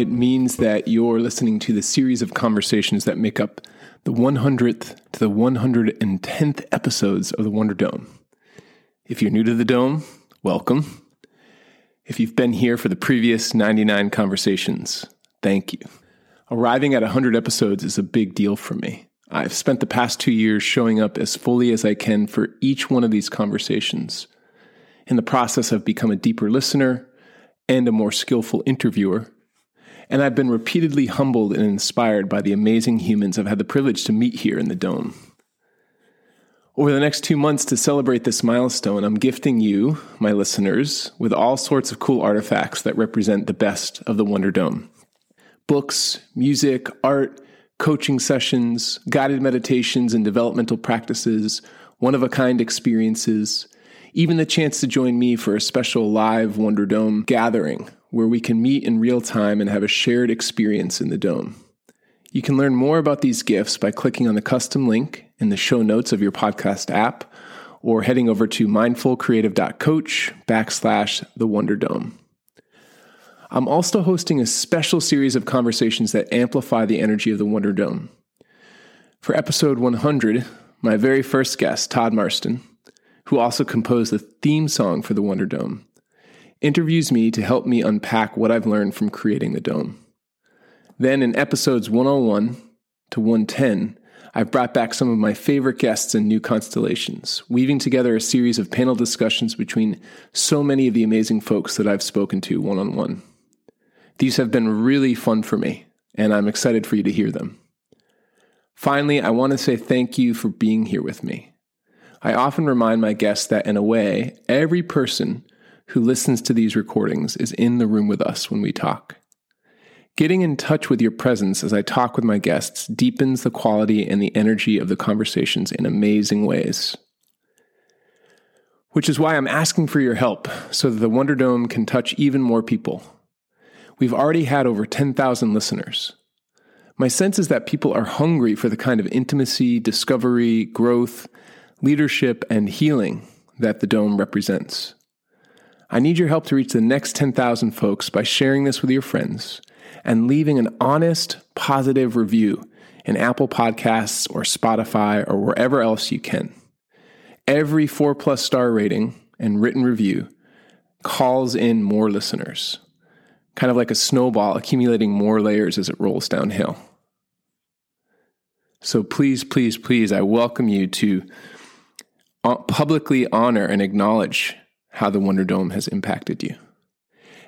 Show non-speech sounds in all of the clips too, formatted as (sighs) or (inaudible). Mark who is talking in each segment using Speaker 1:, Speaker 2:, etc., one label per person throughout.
Speaker 1: it means that you're listening to the series of conversations that make up the 100th to the 110th episodes of the Wonder Dome. If you're new to the Dome, welcome. If you've been here for the previous 99 conversations, thank you. Arriving at 100 episodes is a big deal for me. I've spent the past two years showing up as fully as I can for each one of these conversations. In the process, I've become a deeper listener and a more skillful interviewer. And I've been repeatedly humbled and inspired by the amazing humans I've had the privilege to meet here in the Dome. Over the next two months to celebrate this milestone, I'm gifting you, my listeners, with all sorts of cool artifacts that represent the best of the Wonder Dome books, music, art, coaching sessions, guided meditations and developmental practices, one of a kind experiences, even the chance to join me for a special live Wonder Dome gathering where we can meet in real time and have a shared experience in the Dome. You can learn more about these gifts by clicking on the custom link in the show notes of your podcast app or heading over to mindfulcreative.coach backslash the Wonder Dome. I'm also hosting a special series of conversations that amplify the energy of the Wonder Dome. For episode 100, my very first guest, Todd Marston, who also composed the theme song for the Wonder Dome, interviews me to help me unpack what I've learned from creating the dome. Then in episodes 101 to 110, I've brought back some of my favorite guests and new constellations, weaving together a series of panel discussions between so many of the amazing folks that I've spoken to one on one. These have been really fun for me, and I'm excited for you to hear them. Finally, I want to say thank you for being here with me. I often remind my guests that, in a way, every person who listens to these recordings is in the room with us when we talk. Getting in touch with your presence as I talk with my guests deepens the quality and the energy of the conversations in amazing ways. Which is why I'm asking for your help so that the Wonder Dome can touch even more people We've already had over 10,000 listeners. My sense is that people are hungry for the kind of intimacy, discovery, growth, leadership, and healing that the Dome represents. I need your help to reach the next 10,000 folks by sharing this with your friends and leaving an honest, positive review in Apple Podcasts or Spotify or wherever else you can. Every four plus star rating and written review calls in more listeners kind of like a snowball accumulating more layers as it rolls downhill. So please, please, please, I welcome you to uh, publicly honor and acknowledge how the Wonder Dome has impacted you.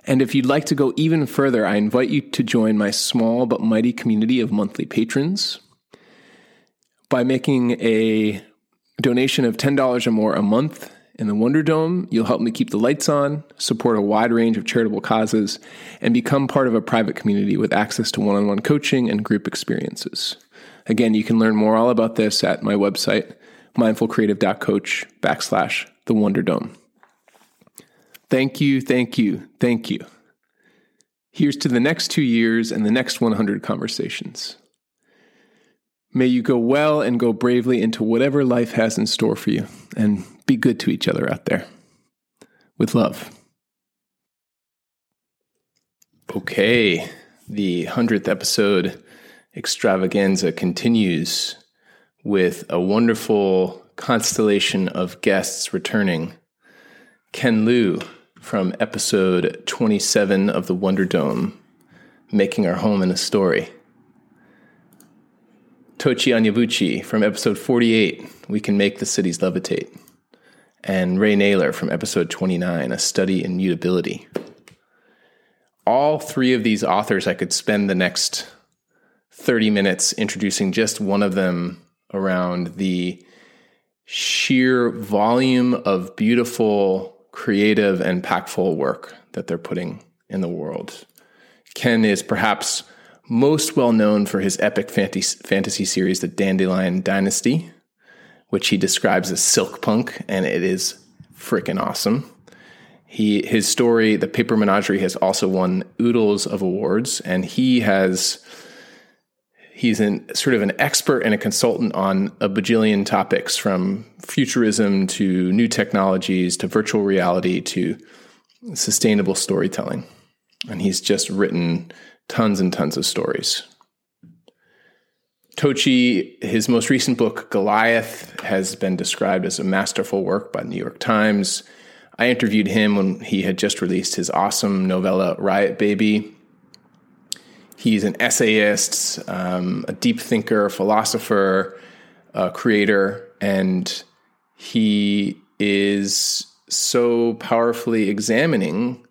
Speaker 1: And if you'd like to go even further, I invite you to join my small but mighty community of monthly patrons by making a donation of $10 or more a month in the Wonder Dome, you'll help me keep the lights on, support a wide range of charitable causes, and become part of a private community with access to one on one coaching and group experiences. Again, you can learn more all about this at my website, mindfulcreative.coach backslash the Wonder Dome. Thank you, thank you, thank you. Here's to the next two years and the next 100 conversations. May you go well and go bravely into whatever life has in store for you, and be good to each other out there. With love. Okay, the 100th episode extravaganza continues with a wonderful constellation of guests returning. Ken Liu from episode 27 of the Wonder Dome, Making Our Home in a Story. Tochi Onyebuchi from episode 48, We Can Make the Cities Levitate. And Ray Nayler from episode 29, A Study in Mutability. All three of these authors, I could spend the next 30 minutes introducing just one of them around the sheer volume of beautiful, creative, and impactful work that they're putting in the world. Ken is perhaps most well known for his epic fantasy series, The Dandelion Dynasty, which he describes as silk punk, and it is freaking awesome. He his story, The Paper Menagerie, has also won oodles of awards, and he has he's an sort of an expert and a consultant on a bajillion topics from futurism to new technologies to virtual reality to sustainable storytelling. And he's just written tons and tons of stories. Tochi, his most recent book, Goliath, has been described as a masterful work by the New York Times. I interviewed him when he had just released his awesome novella, Riot Baby. He's an essayist, um, a deep thinker, philosopher, creator, and he is so powerfully examining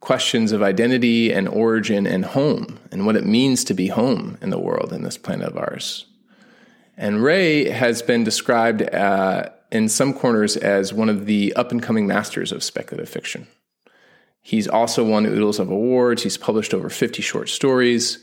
Speaker 1: questions of identity and origin and home and what it means to be home in the world in this planet of ours. And Ray has been described uh, in some corners as one of the up and coming masters of speculative fiction. He's also won oodles of awards. He's published over 50 short stories.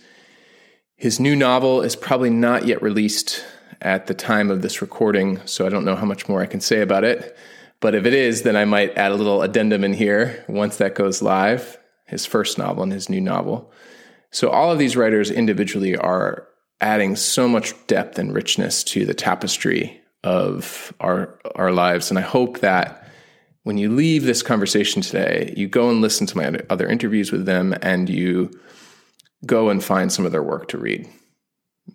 Speaker 1: His new novel is probably not yet released at the time of this recording, so I don't know how much more I can say about it. But if it is, then I might add a little addendum in here once that goes live, his first novel and his new novel. So all of these writers individually are adding so much depth and richness to the tapestry of our our lives and I hope that when you leave this conversation today, you go and listen to my other interviews with them and you go and find some of their work to read.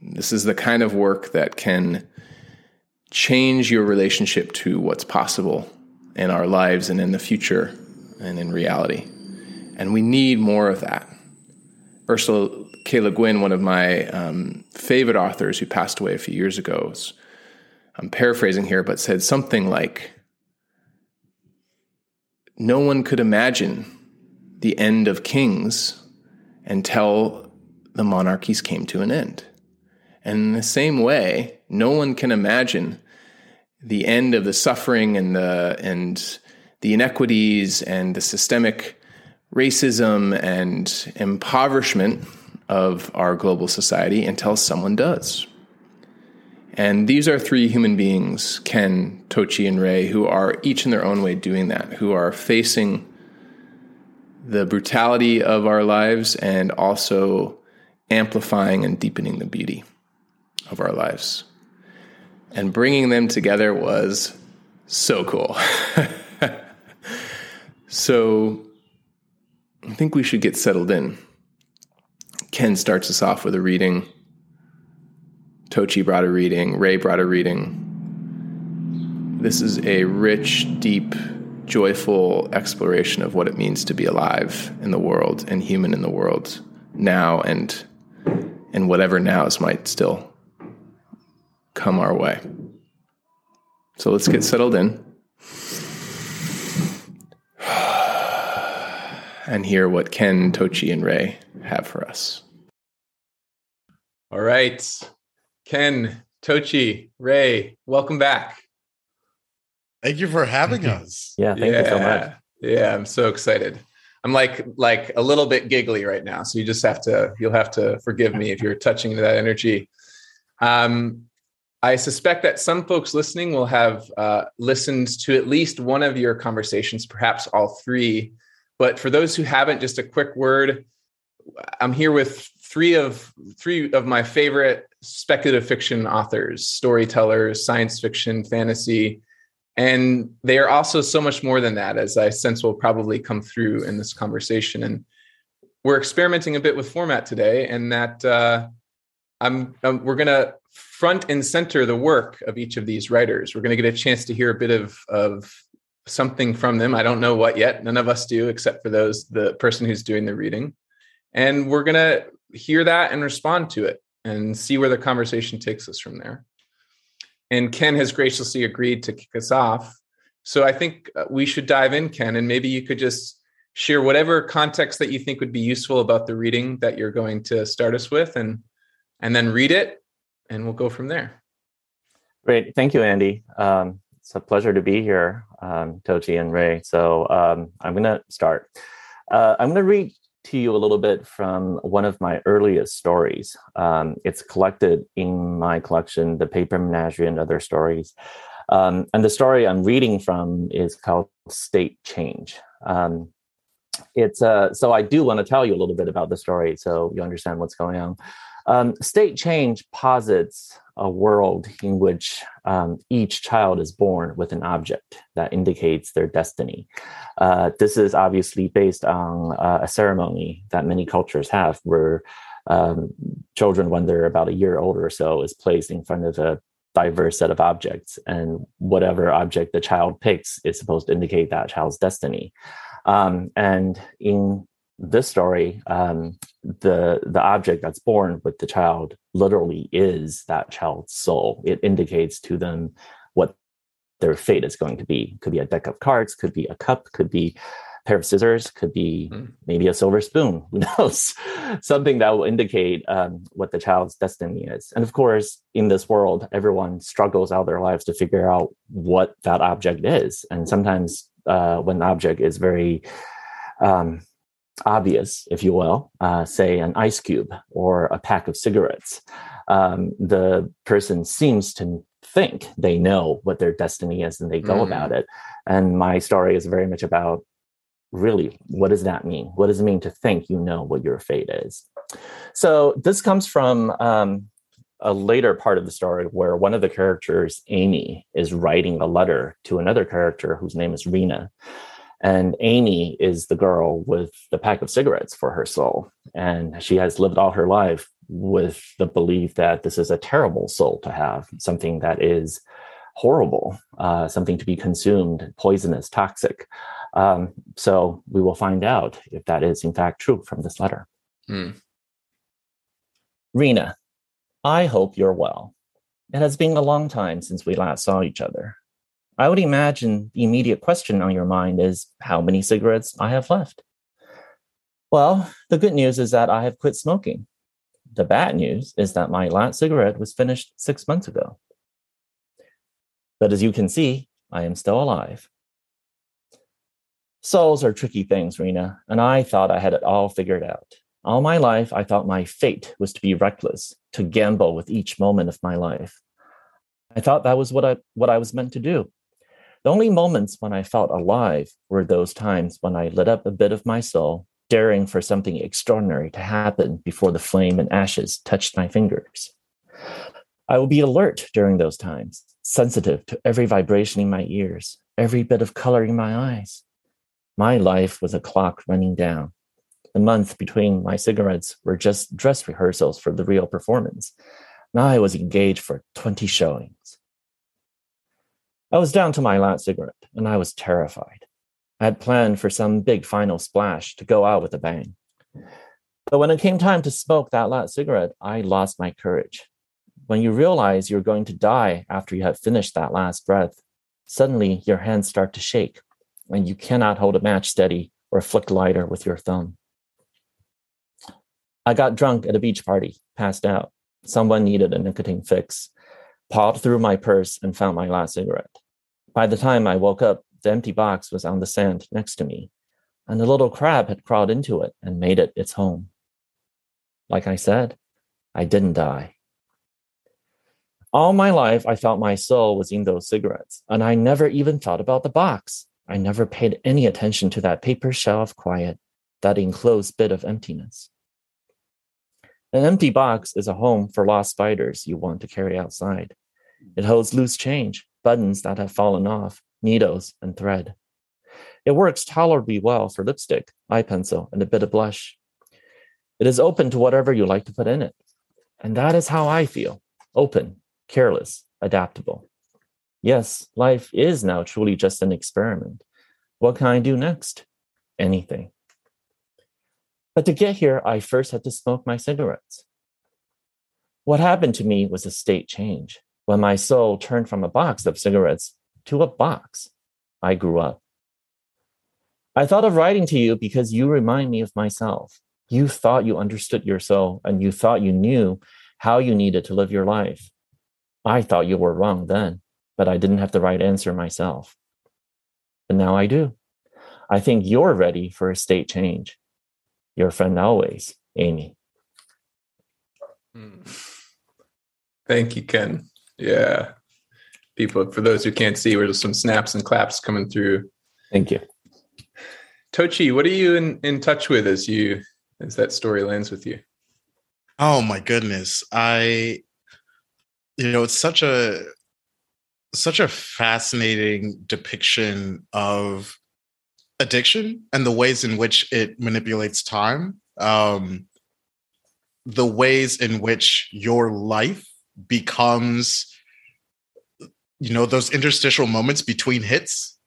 Speaker 1: This is the kind of work that can change your relationship to what's possible in our lives and in the future and in reality. And we need more of that. Ursula K. Le Guin, one of my um, favorite authors who passed away a few years ago, I'm paraphrasing here, but said something like, no one could imagine the end of kings until the monarchies came to an end. And in the same way, no one can imagine the end of the suffering and the and the inequities and the systemic racism and impoverishment of our global society until someone does. And these are three human beings, Ken, Tochi, and Ray, who are each in their own way doing that, who are facing the brutality of our lives and also amplifying and deepening the beauty of our lives. And bringing them together was so cool. (laughs) so I think we should get settled in. Ken starts us off with a reading Tochi brought a reading, Ray brought a reading. This is a rich, deep, joyful exploration of what it means to be alive in the world and human in the world now and and whatever nows might still come our way. So let's get settled in. (sighs) and hear what Ken, Tochi, and Ray have for us. All right. Ken, Tochi, Ray, welcome back.
Speaker 2: Thank you for having us.
Speaker 3: Yeah, thank yeah, you so much.
Speaker 1: Yeah, I'm so excited. I'm like like a little bit giggly right now, so you just have to you'll have to forgive me if you're touching that energy. Um, I suspect that some folks listening will have uh, listened to at least one of your conversations, perhaps all three. But for those who haven't, just a quick word. I'm here with three of three of my favorite speculative fiction authors, storytellers, science fiction, fantasy, and they are also so much more than that, as I sense will probably come through in this conversation. And we're experimenting a bit with format today, and that uh, I'm, I'm we're going to front and center the work of each of these writers. We're going to get a chance to hear a bit of of something from them. I don't know what yet. None of us do, except for those the person who's doing the reading. And we're going to hear that and respond to it and see where the conversation takes us from there. And Ken has graciously agreed to kick us off. So I think uh, we should dive in, Ken, and maybe you could just share whatever context that you think would be useful about the reading that you're going to start us with and and then read it and we'll go from there.
Speaker 3: Great. Thank you, Andy. Um, it's a pleasure to be here, um, Tochi and Ray. So um, I'm going to start. Uh, I'm going to read to you a little bit from one of my earliest stories. Um, it's collected in my collection, The Paper Menagerie and Other Stories. Um, and the story I'm reading from is called State Change. Um, it's uh, so I do want to tell you a little bit about the story so you understand what's going on. Um, state change posits a world in which um, each child is born with an object that indicates their destiny. Uh, this is obviously based on uh, a ceremony that many cultures have, where um, children, when they're about a year old or so, is placed in front of a diverse set of objects, and whatever object the child picks is supposed to indicate that child's destiny. Um, and in this story, um, the the object that's born with the child literally is that child's soul. It indicates to them what their fate is going to be. Could be a deck of cards, could be a cup, could be a pair of scissors, could be mm. maybe a silver spoon. (laughs) Who knows? Something that will indicate um, what the child's destiny is. And of course, in this world, everyone struggles out their lives to figure out what that object is. And sometimes, uh, when the object is very um, obvious, if you will, uh, say an ice cube or a pack of cigarettes, um, the person seems to think they know what their destiny is and they go mm. about it. And my story is very much about really what does that mean? What does it mean to think you know what your fate is? So this comes from um, a later part of the story where one of the characters, Amy, is writing a letter to another character whose name is Rena. And Amy is the girl with the pack of cigarettes for her soul. And she has lived all her life with the belief that this is a terrible soul to have, something that is horrible, uh, something to be consumed, poisonous, toxic. Um, so we will find out if that is in fact true from this letter. Hmm. Rena, I hope you're well. It has been a long time since we last saw each other. I would imagine the immediate question on your mind is how many cigarettes I have left. Well, the good news is that I have quit smoking. The bad news is that my last cigarette was finished six months ago. But as you can see, I am still alive. Souls are tricky things, Rena, and I thought I had it all figured out. All my life, I thought my fate was to be reckless, to gamble with each moment of my life. I thought that was what I, what I was meant to do. The only moments when I felt alive were those times when I lit up a bit of my soul, daring for something extraordinary to happen before the flame and ashes touched my fingers. I will be alert during those times, sensitive to every vibration in my ears, every bit of color in my eyes. My life was a clock running down. The month between my cigarettes were just dress rehearsals for the real performance. Now I was engaged for 20 showings. I was down to my last cigarette, and I was terrified. I had planned for some big final splash to go out with a bang. But when it came time to smoke that last cigarette, I lost my courage. When you realize you're going to die after you have finished that last breath, suddenly your hands start to shake, and you cannot hold a match steady or flick lighter with your thumb. I got drunk at a beach party, passed out. Someone needed a nicotine fix, pawed through my purse and found my last cigarette. By the time I woke up, the empty box was on the sand next to me, and a little crab had crawled into it and made it its home. Like I said, I didn't die. All my life, I felt my soul was in those cigarettes, and I never even thought about the box. I never paid any attention to that paper shell of quiet, that enclosed bit of emptiness. An empty box is a home for lost spiders you want to carry outside. It holds loose change, buttons that have fallen off, needles, and thread. It works tolerably well for lipstick, eye pencil, and a bit of blush. It is open to whatever you like to put in it. And that is how I feel open, careless, adaptable. Yes, life is now truly just an experiment. What can I do next? Anything. But to get here, I first had to smoke my cigarettes. What happened to me was a state change. When my soul turned from a box of cigarettes to a box, I grew up. I thought of writing to you because you remind me of myself. You thought you understood your soul and you thought you knew how you needed to live your life. I thought you were wrong then, but I didn't have the right answer myself. But now I do. I think you're ready for a state change. Your friend always, Amy.
Speaker 1: Hmm. Thank you, Ken. Yeah. People, for those who can't see, there's some snaps and claps coming through.
Speaker 3: Thank you.
Speaker 1: Tochi, what are you in, in touch with as you as that story lands with you?
Speaker 2: Oh my goodness. I you know, it's such a such a fascinating depiction of addiction and the ways in which it manipulates time. Um the ways in which your life becomes you know those interstitial moments between hits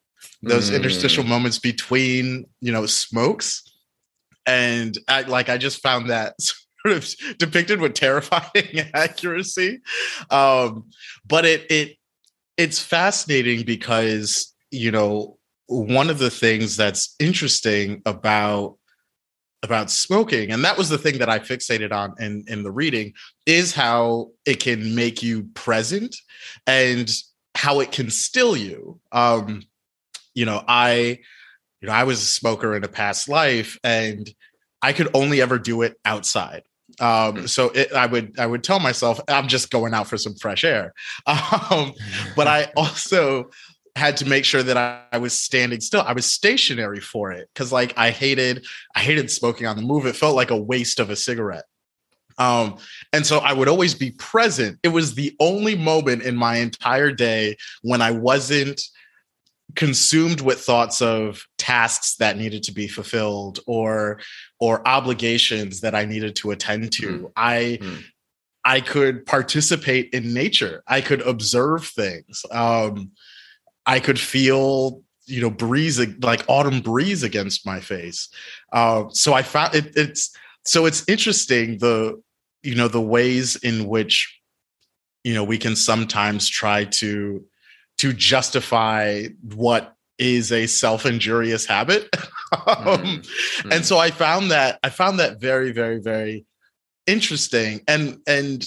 Speaker 2: those mm. interstitial moments between you know smokes and I, like i just found that (laughs) sort of depicted with terrifying (laughs) accuracy um but it it it's fascinating because you know one of the things that's interesting about about smoking and that was the thing that i fixated on in in the reading is how it can make you present and how it can still you. Um you know i you know i was a smoker in a past life and i could only ever do it outside. Um hmm. so it, i would i would tell myself i'm just going out for some fresh air. (laughs) Um but i (laughs) also had to make sure that I, I, was standing still. I was stationary for it because like I hated I hated smoking on the move. It felt like a waste of a cigarette. Um, and so I would always be present. It was the only moment in my entire day when I wasn't consumed with thoughts of tasks that needed to be fulfilled or or obligations that I needed to attend to. Mm. I mm. I could participate in nature. I could observe things. Um, I could feel you know breeze like autumn breeze against my face. Uh, so I found it, it's so it's interesting the you know the ways in which you know we can sometimes try to to justify what is a self-injurious habit (laughs) um, mm-hmm. and so i found that i found that very very very interesting and and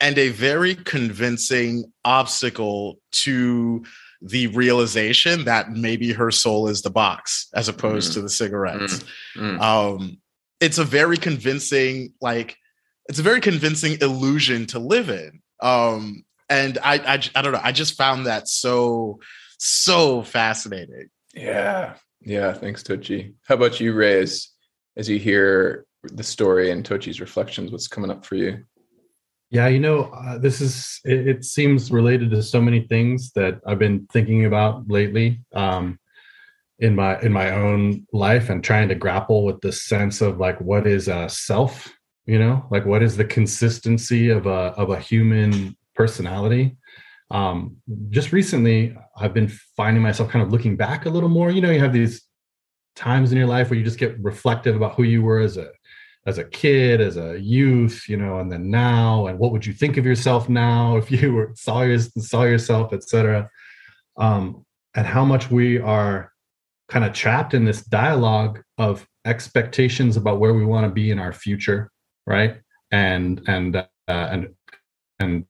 Speaker 2: and a very convincing obstacle to the realization that maybe her soul is the box as opposed mm. to the cigarettes. Mm. Mm. Um, it's a very convincing, like, it's a very convincing illusion to live in. Um, and I, I, I don't know. I just found that so, so fascinating.
Speaker 1: Yeah, yeah. Thanks, Tochi. How about you, Ray? As, as you hear the story and Tochi's reflections, what's coming up for you?
Speaker 4: Yeah, you know, uh, this is it, it, seems related to so many things that I've been thinking about lately um, in my in my own life and trying to grapple with the sense of like what is a self, you know, like what is the consistency of a of a human personality. Um, just recently, I've been finding myself kind of looking back a little more. You know, you have these times in your life where you just get reflective about who you were as a as a kid, as a youth, you know, and then now, and what would you think of yourself now if you were saw your, saw yourself, etc. Um, and how much we are kind of trapped in this dialogue of expectations about where we want to be in our future, right? And and uh, and and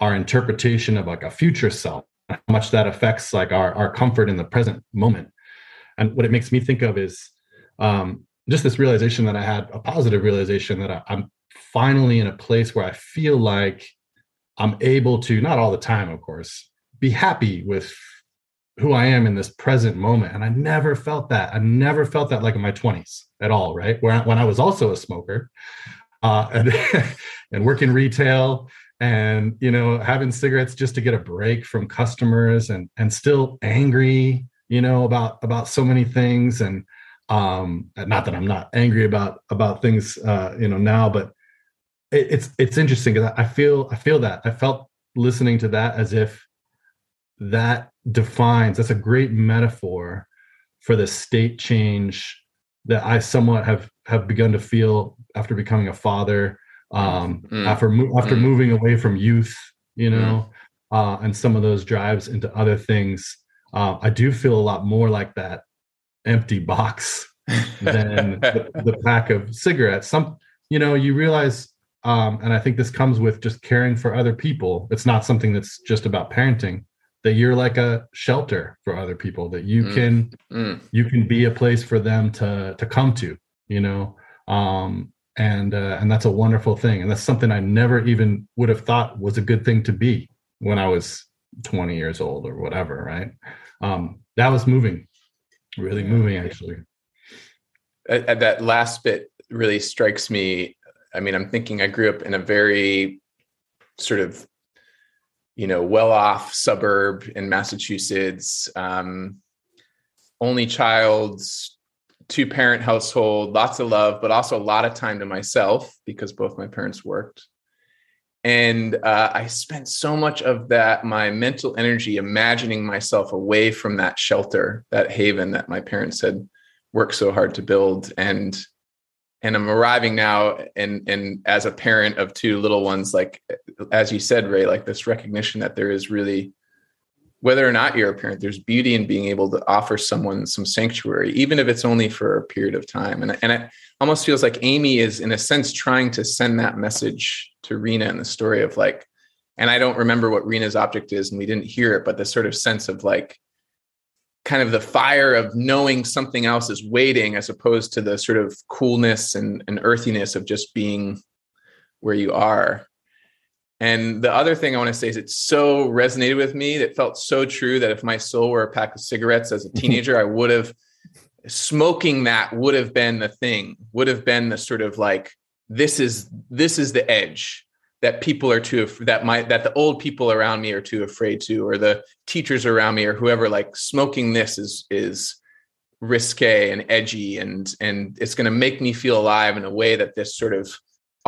Speaker 4: our interpretation of like a future self, how much that affects like our our comfort in the present moment. And what it makes me think of is um, just this realization that I had, a positive realization that I, I'm finally in a place where I feel like I'm able to, not all the time, of course, be happy with who I am in this present moment. And I never felt that. I never felt that like in my 20s at all, right? When I, when I was also a smoker uh, and, (laughs) and working retail and, you know, having cigarettes just to get a break from customers and, and still angry, you know, about, about so many things. And, um not that i'm not angry about about things uh you know now but it, it's it's interesting because i feel i feel that i felt listening to that as if that defines that's a great metaphor for the state change that i somewhat have have begun to feel after becoming a father um mm. after after mm. moving away from youth you know mm. uh and some of those drives into other things uh, i do feel a lot more like that empty box than the, the, pack of cigarettes. Some, you know, you realize, um, and I think this comes with just caring for other people. It's not something that's just about parenting. That you're like a shelter for other people. That you mm. can, mm. you can be a place for them to to come to. you know um and uh, and that's a wonderful thing and that's something i never even would have thought was a good thing to be when i was 20 years old or whatever right um that was moving really moving actually.
Speaker 5: That last bit really strikes me. I mean i'm thinking i grew up in a very sort of you know well off suburb in massachusetts. Um only child two parent household, lots of love, but also a lot of time to myself because both my parents worked. And uh, I spent so much of that, my mental energy, imagining myself away from that shelter, that haven that my parents had worked so hard to build. And and I'm arriving now, and and as a parent of two little ones, like as you said, Ray, like this recognition that there is really whether or not you're a parent, there's beauty in being able to offer someone some sanctuary, even if it's only for a period of time. And, and it almost feels like Amy is, in a sense, trying to send that message to Rena in the story of like, and I don't remember what Rena's object is, and we didn't hear it, but the sort of sense of like, kind of the fire of knowing something else is waiting, as opposed to the sort of coolness and, and earthiness of just being where you are. And the other thing I want to say is it so resonated with me that felt so true that if my soul were a pack of cigarettes as a (laughs) teenager, I would have smoking that would have been the thing, would have been the sort of like, this is this is the edge that people are too that my that the old people around me are too afraid to, or the teachers around me or whoever, like smoking this is is risque and edgy and and it's going to make me feel alive in a way that this sort of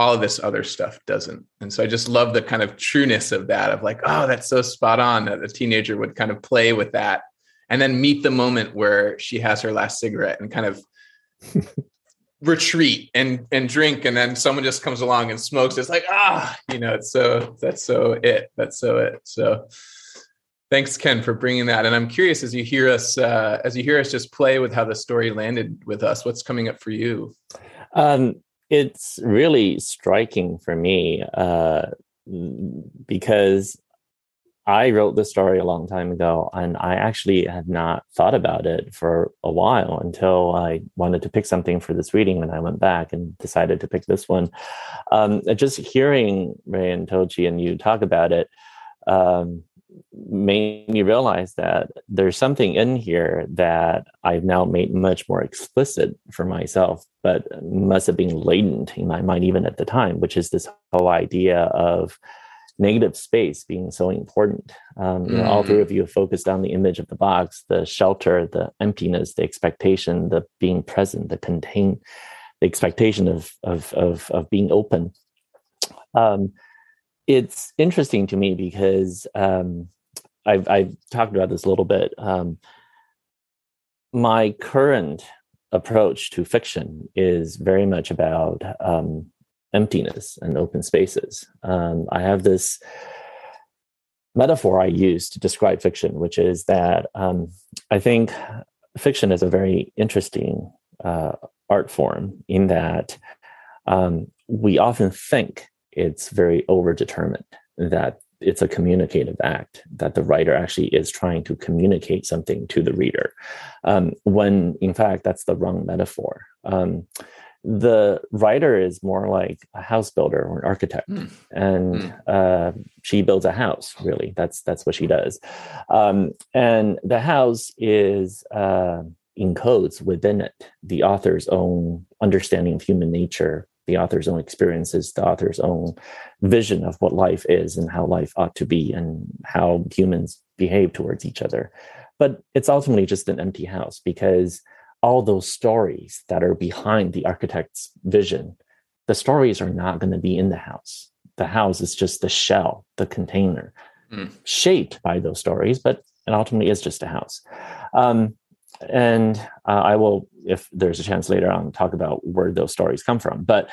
Speaker 5: all of this other stuff doesn't. And so I just love the kind of trueness of that of like, oh, that's so spot on that a teenager would kind of play with that and then meet the moment where she has her last cigarette and kind of (laughs) retreat and and drink and then someone just comes along and smokes. It's like ah you know it's so that's so it that's so it. So thanks ken for bringing that. And i'm curious as you hear us uh, as you hear us just play with how the story landed with us what's coming up for you?
Speaker 3: Um it's really striking for me uh, because I wrote the story a long time ago, and I actually had not thought about it for a while until I wanted to pick something for this reading, and I went back and decided to pick this one. Um, just hearing Ray and Tochi and you talk about it, um, made me realize that there's something in here that I've now made much more explicit for myself, but must have been latent in my mind even at the time, which is this whole idea of negative space being so important. Um, you know, all three mm. of you have focused on the image of the box, the shelter, the emptiness, the expectation, the being present, the contain, the expectation of of of, of being open. Um, it's interesting to me because um, I've, I've, talked about this a little bit. Um, my current approach to fiction is very much about um, emptiness and open spaces. Um, I have this metaphor I use to describe fiction, which is that um, I think fiction is a very interesting uh, art form in that um, we often think it's very overdetermined that it's a communicative act that the writer actually is trying to communicate something to the reader um, when in fact that's the wrong metaphor um, the writer is more like a house builder or an architect mm. and mm. Uh, she builds a house really that's that's what she does um, and the house is uh, encodes within it the author's own understanding of human nature the author's own experiences, the author's own vision of what life is and how life ought to be and how humans behave towards each other. But it's ultimately just an empty house because all those stories that are behind the architect's vision, the stories are not going to be in the house. The house is just the shell, the container, mm. shaped by those stories, but it ultimately is just a house. Um, and uh, I will, if there's a chance later on, talk about where those stories come from. But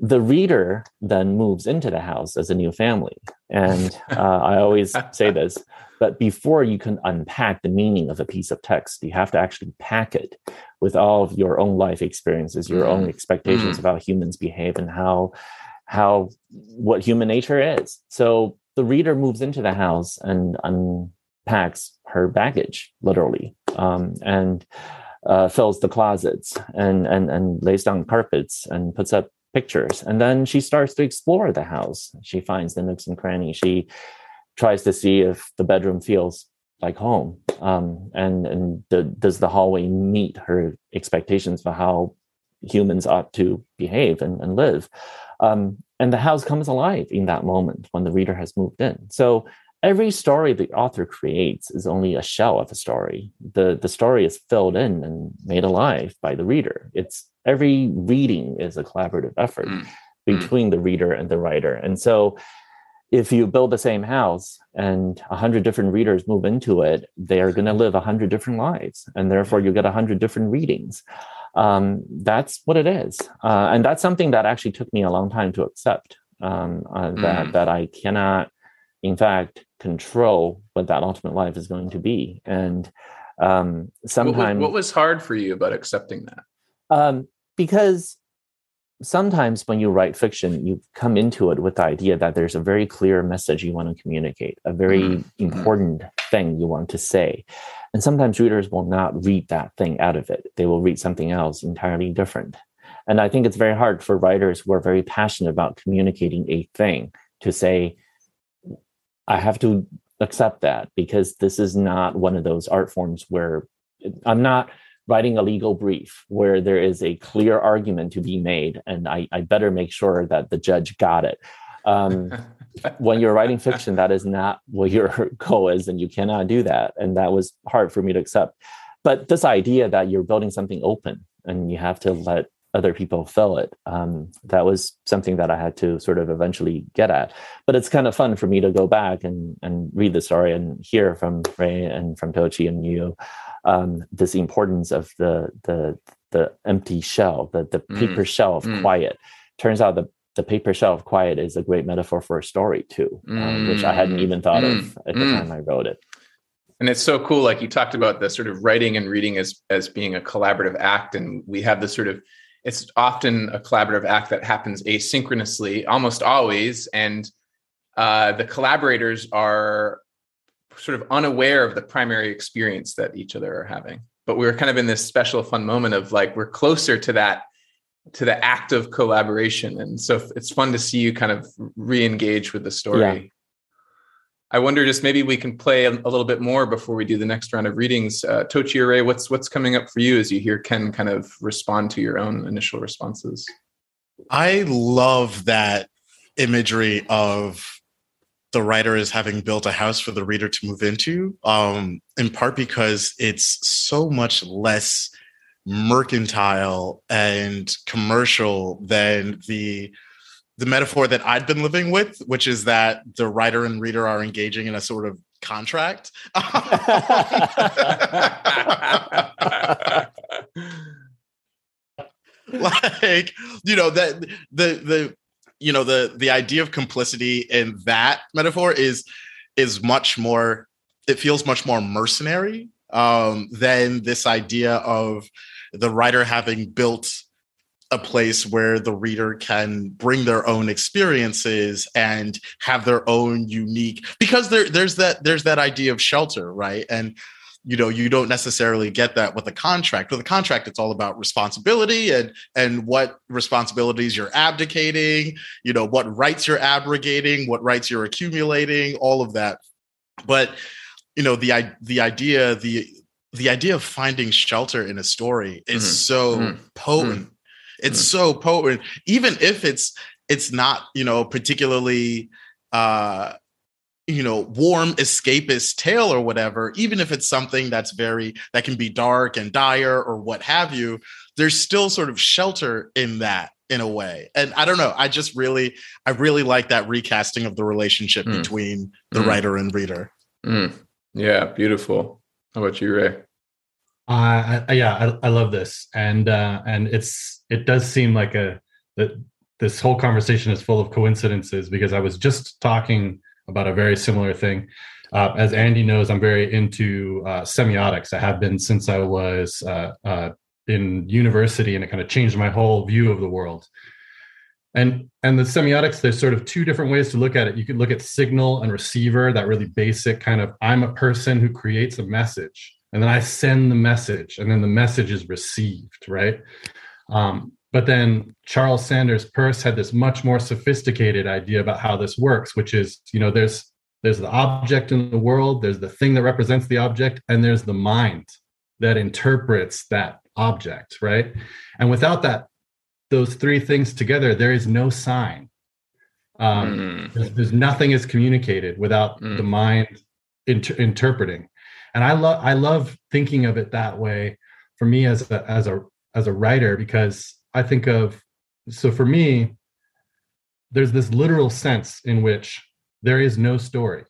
Speaker 3: the reader then moves into the house as a new family. And (laughs) uh, I always say this, but before you can unpack the meaning of a piece of text, you have to actually pack it with all of your own life experiences, your mm. own expectations mm. of how humans behave and how how what human nature is. So the reader moves into the house and unpacks her baggage, literally um, and uh, fills the closets and, and, and lays down carpets and puts up pictures. And then she starts to explore the house. She finds the nooks and crannies. She tries to see if the bedroom feels like home. Um, and and the, does the hallway meet her expectations for how humans ought to behave and, and live? Um, and the house comes alive in that moment when the reader has moved in. So every story the author creates is only a shell of a story. The the story is filled in and made alive by the reader. It's every reading is a collaborative effort mm. between mm. the reader and the writer. And so if you build the same house and a hundred different readers move into it, they are going to live a hundred different lives, and therefore you get a hundred different readings. Um, that's what it is, uh, and that's something that actually took me a long time to accept. Um, uh, that mm. that I cannot, in fact, control what that ultimate life is going to be, and um, sometimes
Speaker 5: what, what, was hard for you about accepting that?
Speaker 3: Um, because sometimes when you write fiction, you come into it with the idea that there's a very clear message you want to communicate, a very mm-hmm. important thing you want to say. And sometimes readers will not read that thing out of it, they will read something else entirely different. And I think it's very hard for writers who are very passionate about communicating a thing to say, I have to accept that because this is not one of those art forms where I'm not writing a legal brief where there is a clear argument to be made, and I, I better make sure that the judge got it. Um, (laughs) when you're writing fiction, that is not what your (laughs) goal is, and you cannot do that. And that was hard for me to accept. But this idea that you're building something open and you have to let other people fill it. Um, that was something that I had to sort of eventually get at. But it's kind of fun for me to go back and, and read the story and hear from Ray and from Tochi and you um, this importance of the the the empty shell, the the mm. paper shell of mm. quiet. Turns out the the paper shell of quiet is a great metaphor for a story too, mm. um, which I hadn't even thought of mm. at the mm. time I wrote it.
Speaker 5: And it's so cool. Like you talked about the sort of writing and reading as as being a collaborative act, and we have this sort of it's often a collaborative act that happens asynchronously, almost always, and uh, the collaborators are sort of unaware of the primary experience that each other are having. But we are kind of in this special fun moment of like we're closer to that to the act of collaboration. And so it's fun to see you kind of re-engage with the story. I wonder just maybe we can play a, little bit more before we do the next round of readings. Uh, tochi Ray, what's what's coming up for you as you hear ken kind of respond to your own initial responses?
Speaker 2: I love that imagery of the writer is having built a house for the reader to move into, um, in part because it's so much less mercantile and commercial than the the metaphor that I'd been living with, which is that the writer and reader are engaging in a sort of contract. (laughs) like you know that the the you know the the idea of complicity in that metaphor is is much more it feels much more mercenary um, than this idea of the writer having built a place where the reader can bring their own experiences and have their own unique because there there's that there's that idea of shelter right and you know you don't necessarily get that with a contract with a contract it's all about responsibility and and what responsibilities you're abdicating you know what rights you're abrogating what rights you're accumulating all of that but you know the the idea the the idea of finding shelter in a story is mm-hmm. so mm-hmm. potent mm-hmm. It's mm-hmm. so potent even if it's it's not you know particularly uh you know warm escapist tale or whatever even if it's something that's very that can be dark and dire or what have you there's still sort of shelter in that in a way and i don't know i just really i really like that recasting of the relationship mm. between the mm. writer and reader
Speaker 5: mm. yeah beautiful how about you ray
Speaker 4: uh, I, yeah I, I love this and uh and it's it does seem like a that this whole conversation is full of coincidences because i was just talking about a very similar thing. Uh, as Andy knows, I'm very into uh, semiotics. I have been since I was uh, uh, in university, and it kind of changed my whole view of the world. And and the semiotics, there's sort of two different ways to look at it. You could look at signal and receiver, that really basic kind of I'm a person who creates a message, and then I send the message, and then the message is received, right? Um, but then Charles Sanders Peirce had this much more sophisticated idea about how this works, which is, you know, there's there's the object in the world, there's the thing that represents the object, and there's the mind that interprets that object, right? And without that, those three things together, there is no sign. Um, mm. there's, there's, nothing is communicated without mm. the mind inter- interpreting. And I love I love thinking of it that way for me as a as a as a writer because I think of so for me there's this literal sense in which there is no story.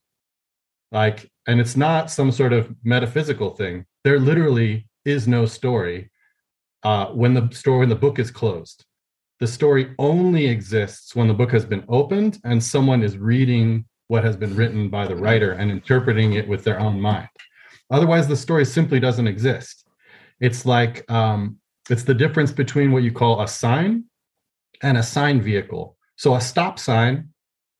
Speaker 4: Like and it's not some sort of metaphysical thing. There literally is no story uh, when the story when the book is closed. The story only exists when the book has been opened and someone is reading what has been written by the writer and interpreting it with their own mind. Otherwise, the story simply doesn't exist. It's like um, it's the difference between what you call a sign and a sign vehicle. So a stop sign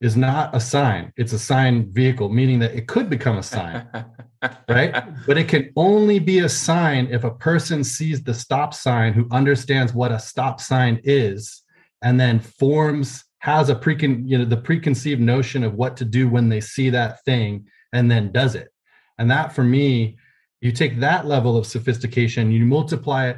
Speaker 4: is not a sign; it's a sign vehicle, meaning that it could become a sign. (laughs) right? But it can only be a sign if a person sees the stop sign who understands what a stop sign is and then forms has a precon you know the preconceived notion of what to do when they see that thing and then does it. And that for me, you take that level of sophistication, you multiply it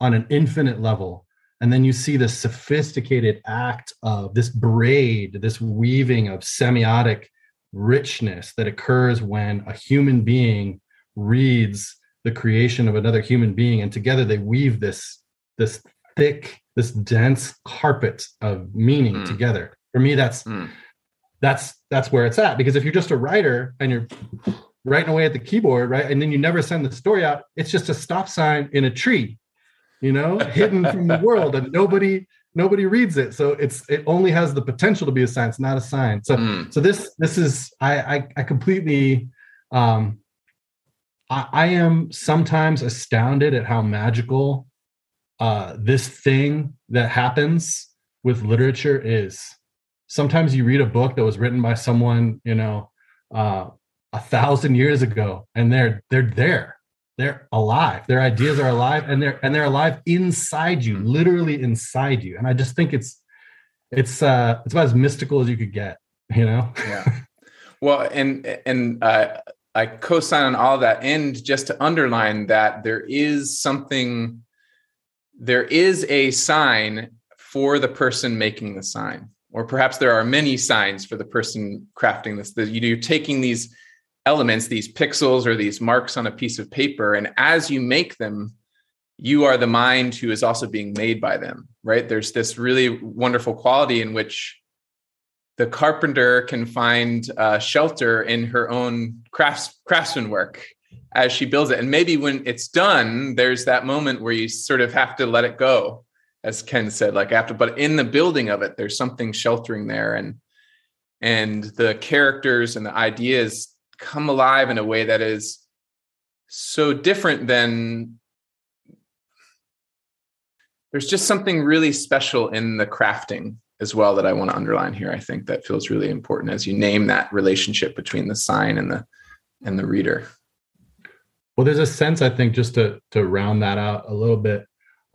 Speaker 4: on an infinite level, and then you see the sophisticated act of this braid, this weaving of semiotic richness that occurs when a human being reads the creation of another human being and together they weave this this thick this dense carpet of meaning mm. together for me that's mm. that's that's where it's at because if you're just a writer and you're writing away at the keyboard right? And then you never send the story out. It's just a stop sign in a tree you know hidden from the world and nobody nobody reads it. So it's it only has the potential to be a sign. It's not a sign. So mm. so this this is i i, I completely um I, I am sometimes astounded at how magical uh this thing that happens with literature is. Sometimes you read a book that was written by someone you know uh a thousand years ago and they're they're there. They're alive. Their ideas are alive and they're and they're alive inside you literally inside you. And i just think it's it's uh it's about as mystical as you could get you know?
Speaker 5: Yeah. (laughs) Well and and uh i co-sign on all that and just to underline that there is something there is a sign for the person making the sign or perhaps there are many signs for the person crafting this that you're taking these elements, these pixels or these marks on a piece of paper. And as you make them, you are the mind who is also being made by them, right? There's this really wonderful quality in which the carpenter can find uh, shelter in her own crafts, craftsman work as she builds it. And maybe when it's done, there's that moment where you sort of have to let it go, as Ken said, like after, but in the building of it, there's something sheltering there. And and the characters and the ideas come alive in a way that is so different than there's just something really special in the crafting as well that I want to underline here. I think that feels really important as you name that relationship between the sign and the and the reader.
Speaker 4: Well, there's a sense I think just to to round that out a little bit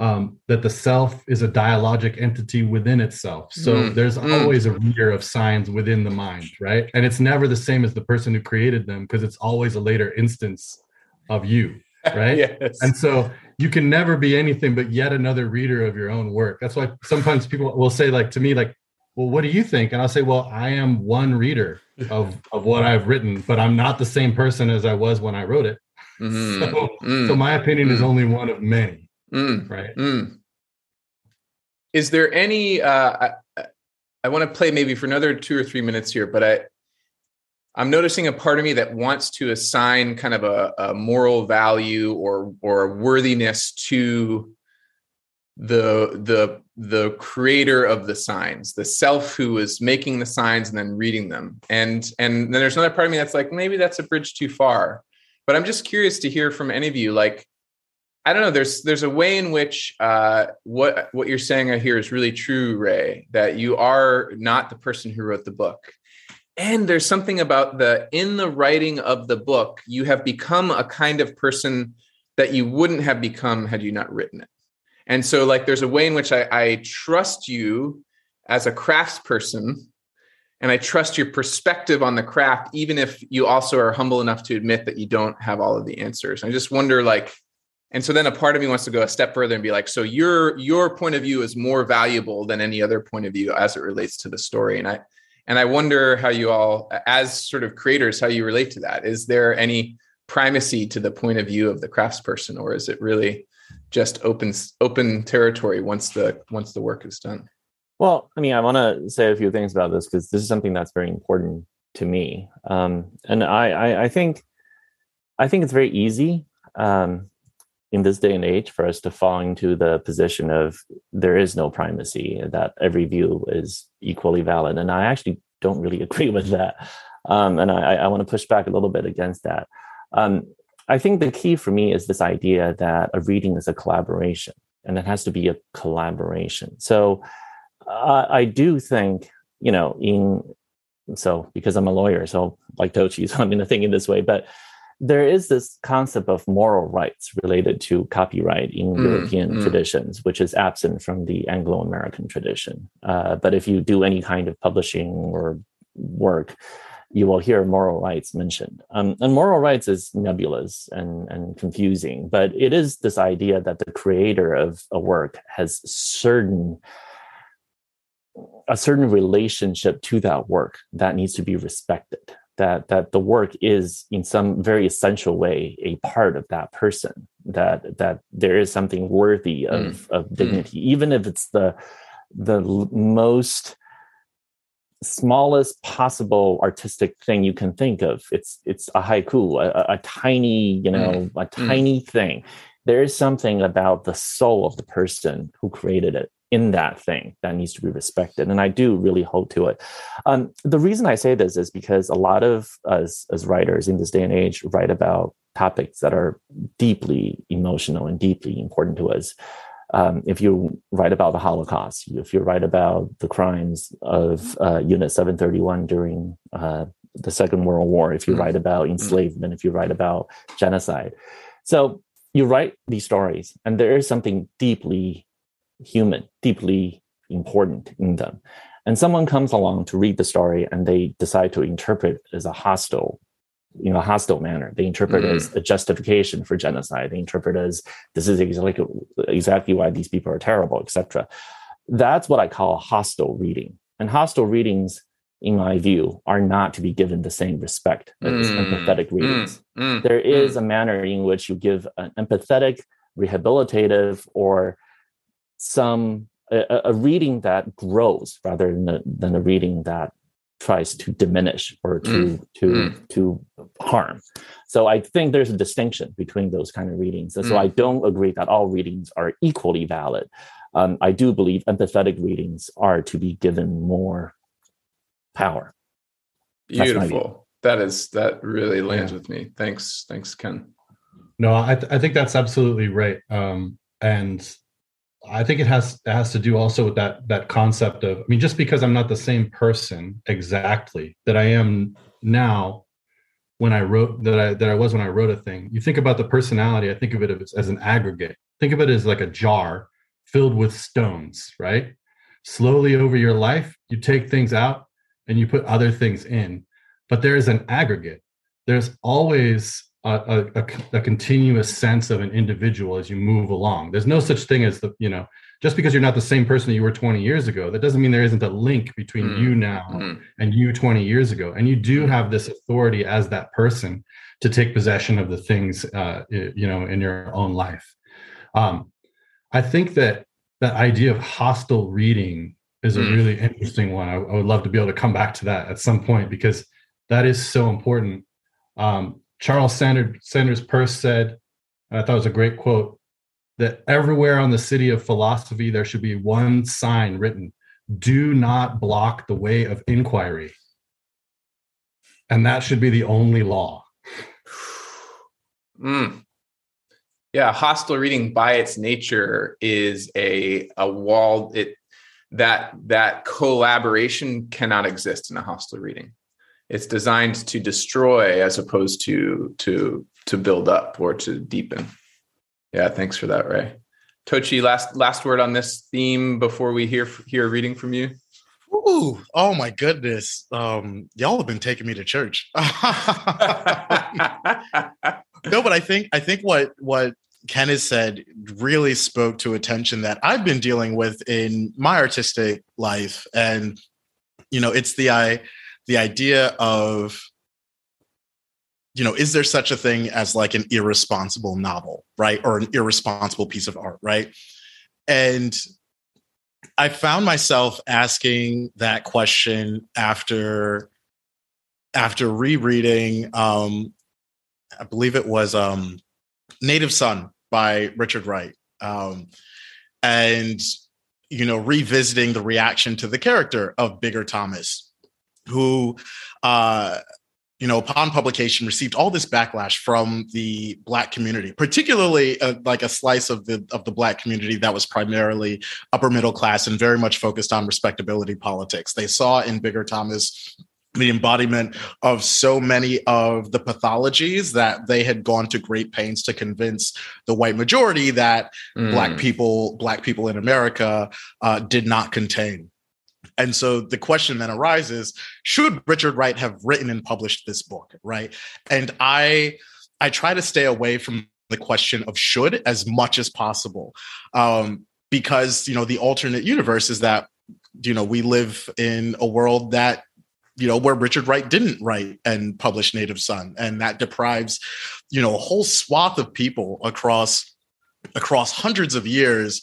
Speaker 4: um, that the self is a dialogic entity within itself. So mm, there's mm. always a reader of signs within the mind, right? And it's never the same as the person who created them because it's always a later instance of you, (laughs) right? yes. And so you can never be anything but yet another reader of your own work. That's why sometimes people will say, like to me, like, well, what do you think? And I'll say, well, I am one reader of (laughs) of what I've written, but I'm not the same person as I was when I wrote it. Mm-hmm. (laughs) So, mm. so my opinion is mm. only one of many. Mm. Right. Mm.
Speaker 5: Is there any? Uh, I, I want to play maybe for another two or three minutes here, but I I'm noticing a part of me that wants to assign kind of a, a moral value or or worthiness to the the the creator of the signs the self who is making the signs and then reading them and and then there's another part of me that's like maybe that's a bridge too far but i'm just curious to hear from any of you like I don't know. There's there's a way in which uh, what what you're saying I hear is really true, Ray. That you are not the person who wrote the book, and there's something about the in the writing of the book you have become a kind of person that you wouldn't have become had you not written it and so like there's a way in which i, I trust you as a craftsperson and i trust your perspective on the craft even if you also are humble enough to admit that you don't have all of the answers i just wonder like and so then a part of me wants to go a step further and be like so your your point of view is more valuable than any other point of view as it relates to the story. And i and i wonder how you all as sort of creators how you relate to that. Is there any primacy to the point of view of the craftsperson or is it really just open open territory once the once the work is done?
Speaker 3: Well i mean i want to say a few things about this because this is something that's very important to me. Um, and I, I, I think i think it's very easy um, in this day and age for us to fall into the position of there is no primacy that every view is equally valid. And i actually don't really (laughs) agree with that. Um, and i, I want to push back a little bit against that. Um, i think the key for me is this idea that a reading is a collaboration and it has to be a collaboration. So uh, i do think you know in so because i'm a lawyer so like tochi so i'm going to (laughs) think in this way but there is this concept of moral rights related to copyright in mm, European mm. traditions, which is absent from the Anglo American tradition. Uh, but if you do any kind of publishing or work, you will hear moral rights mentioned. Um, and moral rights is nebulous and, and confusing, but it is this idea that the creator of a work has certain a certain relationship to that work that needs to be respected that that the work is in some very essential way a part of that person that that there is something worthy of mm. of mm. dignity mm. even if it's the the most smallest possible artistic thing you can think of it's it's a haiku a, a tiny you know mm. a tiny thing there is something about the soul of the person who created it in that thing that needs to be respected and i do really hold to it. Um, the reason i say this is because a lot of us as writers in this day and age write about topics that are deeply emotional and deeply important to us. Um, if you write about the holocaust if you write about the crimes of uh, unit 731 during uh, the second world war if you mm. write about enslavement if you write about genocide. So you write these stories and there is something deeply human, deeply important in them. And someone comes along to read the story and they decide to interpret as a hostile, you know, hostile manner. They interpret mm. as a justification for genocide. They interpret as this is exactly exactly why these people are terrible, etc. That's what I call a hostile reading. And hostile readings, in my view, are not to be given the same respect as mm. empathetic mm. readings. Mm. There is mm. a manner in which you give an empathetic, rehabilitative, or some a, a reading that grows rather than a, than a reading that tries to diminish or to mm. to mm. to harm. So I think there's a distinction between those kind of readings. And so I mm. don't agree that all readings are equally valid. Um, I do believe empathetic readings are to be given more power.
Speaker 5: Beautiful. That is that really lands yeah. with me. Thanks, thanks, Ken.
Speaker 4: No, I th- I think that's absolutely right. Um, and I think it has it has to do also with that that concept of I mean just because I'm not the same person exactly that I am now when I wrote that I that I was when I wrote a thing. You think about the personality, I think of it as, as an aggregate. Think of it as like a jar filled with stones, right? Slowly over your life, you take things out and you put other things in. But there is an aggregate. There's always a, a, a, continuous sense of an individual as you move along. There's no such thing as the, you know, just because you're not the same person that you were 20 years ago, that doesn't mean there isn't a link between mm. you now mm. and you 20 years ago. And you do mm. have this authority as that person to take possession of the things, uh, you know, in your own life. Um, I think that that idea of hostile reading is a mm. really interesting one. I, I, would love to be able to come back to that at some point because that is so important. Um, Charles Sanders, Sanders Peirce said, I thought it was a great quote, that everywhere on the city of philosophy, there should be one sign written do not block the way of inquiry. And that should be the only law. (sighs)
Speaker 5: Mm. Yeah, hostile reading by its nature is a a wall. It that that collaboration cannot exist in a hostile reading it's designed to destroy as opposed to to to build up or to deepen. Yeah, thanks for that, Ray. Tochi, last last word on this theme before we hear hear a reading from you.
Speaker 2: Ooh, oh my goodness. Um, y'all have been taking me to church. (laughs) no, but I think I think what what Ken has said really spoke to a tension that I've been dealing with in my artistic life. And, you know, it's the I the idea of you know, is there such a thing as like an irresponsible novel, right? Or an irresponsible piece of art, right? And I found myself asking that question after after rereading um I believe it was um Native Son by Richard Wright. Um and you know revisiting the reaction to the character of Bigger Thomas who uh you know, upon publication, received all this backlash from the black community, particularly uh, like a slice of the of the black community that was primarily upper middle class and very much focused on respectability politics. They saw in Bigger Thomas the embodiment of so many of the pathologies that they had gone to great pains to convince the white majority that mm. black people black people in america uh, did not contain and so the question then arises should richard wright have written and published this book right? And i i try to stay away from the question of should as much as possible um, because you know the alternate universe is that you know we live in a world that you know where richard wright didn't write and publish native son and that deprives you know a whole swath of people across across hundreds of years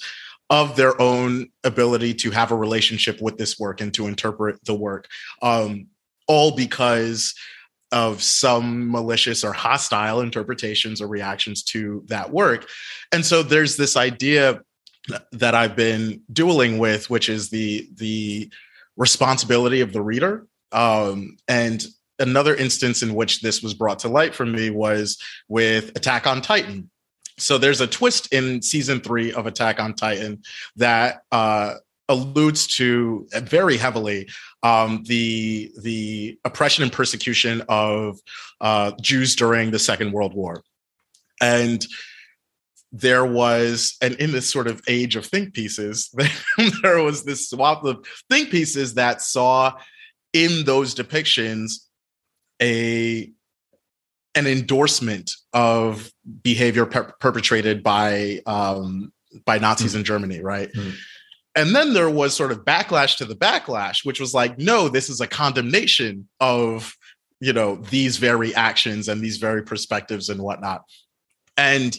Speaker 2: of their own ability to have a relationship with this work and to interpret the work um, all because of some malicious or hostile interpretations or reactions to that work. And so there's this idea that i've been dueling with which is the the responsibility of the reader. Um, and another instance in which this was brought to light for me was with attack on titan so there's a twist in season three of Attack on Titan that uh, alludes to very heavily um, the the oppression and persecution of uh, Jews during the Second World War, and there was and in this sort of age of think pieces, (laughs) there was this swath of think pieces that saw in those depictions a an endorsement of behavior per- perpetrated by um, by Nazis mm. in Germany, right? Mm. And then there was sort of backlash to the backlash, which was like, no, this is a condemnation of you know these very actions and these very perspectives and whatnot. And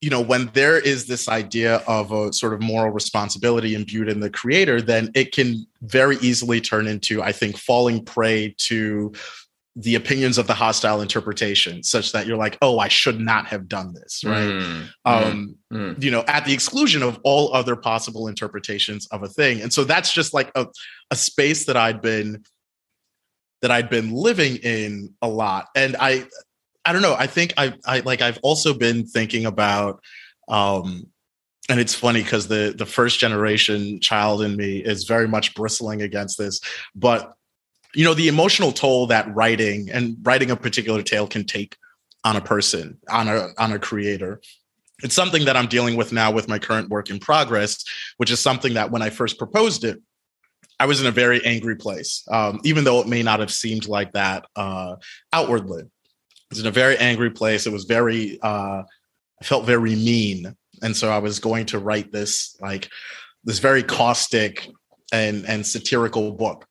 Speaker 2: you know when there is this idea of a sort of moral responsibility imbued in the creator then it can very easily turn into i think falling prey to the opinions of the hostile interpretation such that you're like oh i should not have done this right? Mm, um mm, mm. you know at the exclusion of all other possible interpretations of a thing. And so that's just like a, a space that i'd been that i'd been living in a lot. And i i don't know. I think i i like i've also been thinking about um and it's funny because the the first generation child in me is very much bristling against this but you know the emotional toll that writing and writing a particular tale can take on a person on a on a creator. It's something that i'm dealing with now with my current work in progress which is something that when i first proposed it i was in a very angry place um, even though it may not have seemed like that uh, outwardly. I was in a very angry place. It was very uh, i felt very mean. And so i was going to write this like this very caustic and and satirical book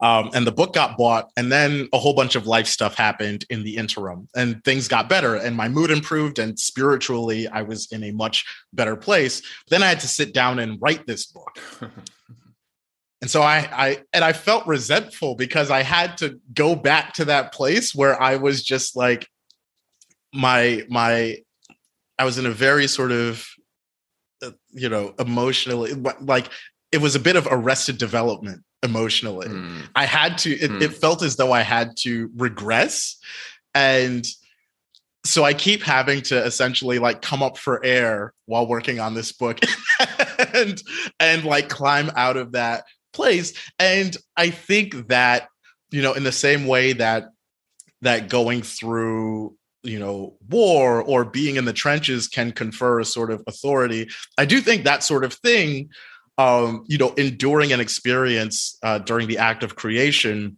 Speaker 2: um, and the book got bought, and then a whole bunch of life stuff happened in the interim, and things got better, and my mood improved, and spiritually, I was in a much better place. Then I had to sit down and write this book. (laughs) and so I, I, and I felt resentful because I had to go back to that place where I was just like, my, my, I was in a very sort of, uh, you know, emotionally, like it was a bit of arrested development emotionally. Mm. I had to, it, mm. it felt as though I had to regress. And so I keep having to essentially like come up for air while working on this book (laughs) and and like climb out of that place. And I think that, you know, in the same way that that going through you know war or being in the trenches can confer a sort of authority i do think that sort of thing um you know enduring an experience uh, during the act of creation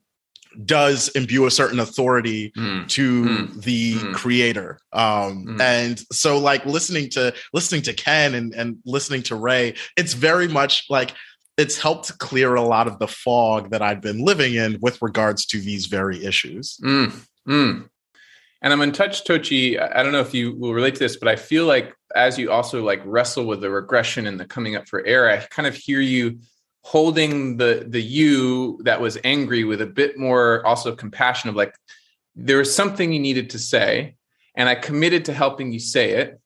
Speaker 2: does imbue a certain authority mm. to mm. the mm. creator um mm. and so like listening to listening to ken and and listening to ray it's very much like it's helped clear a lot of the fog that i'd been living in with regards to these very issues
Speaker 5: mm. Mm. And I'm in touch, Tochi. I don't know if you will relate to this, but I feel like as you also like wrestle with the regression and the coming up for air, I kind of hear you holding the the you that was angry with a bit more also compassion of like there was something you needed to say, and I committed to helping you say it.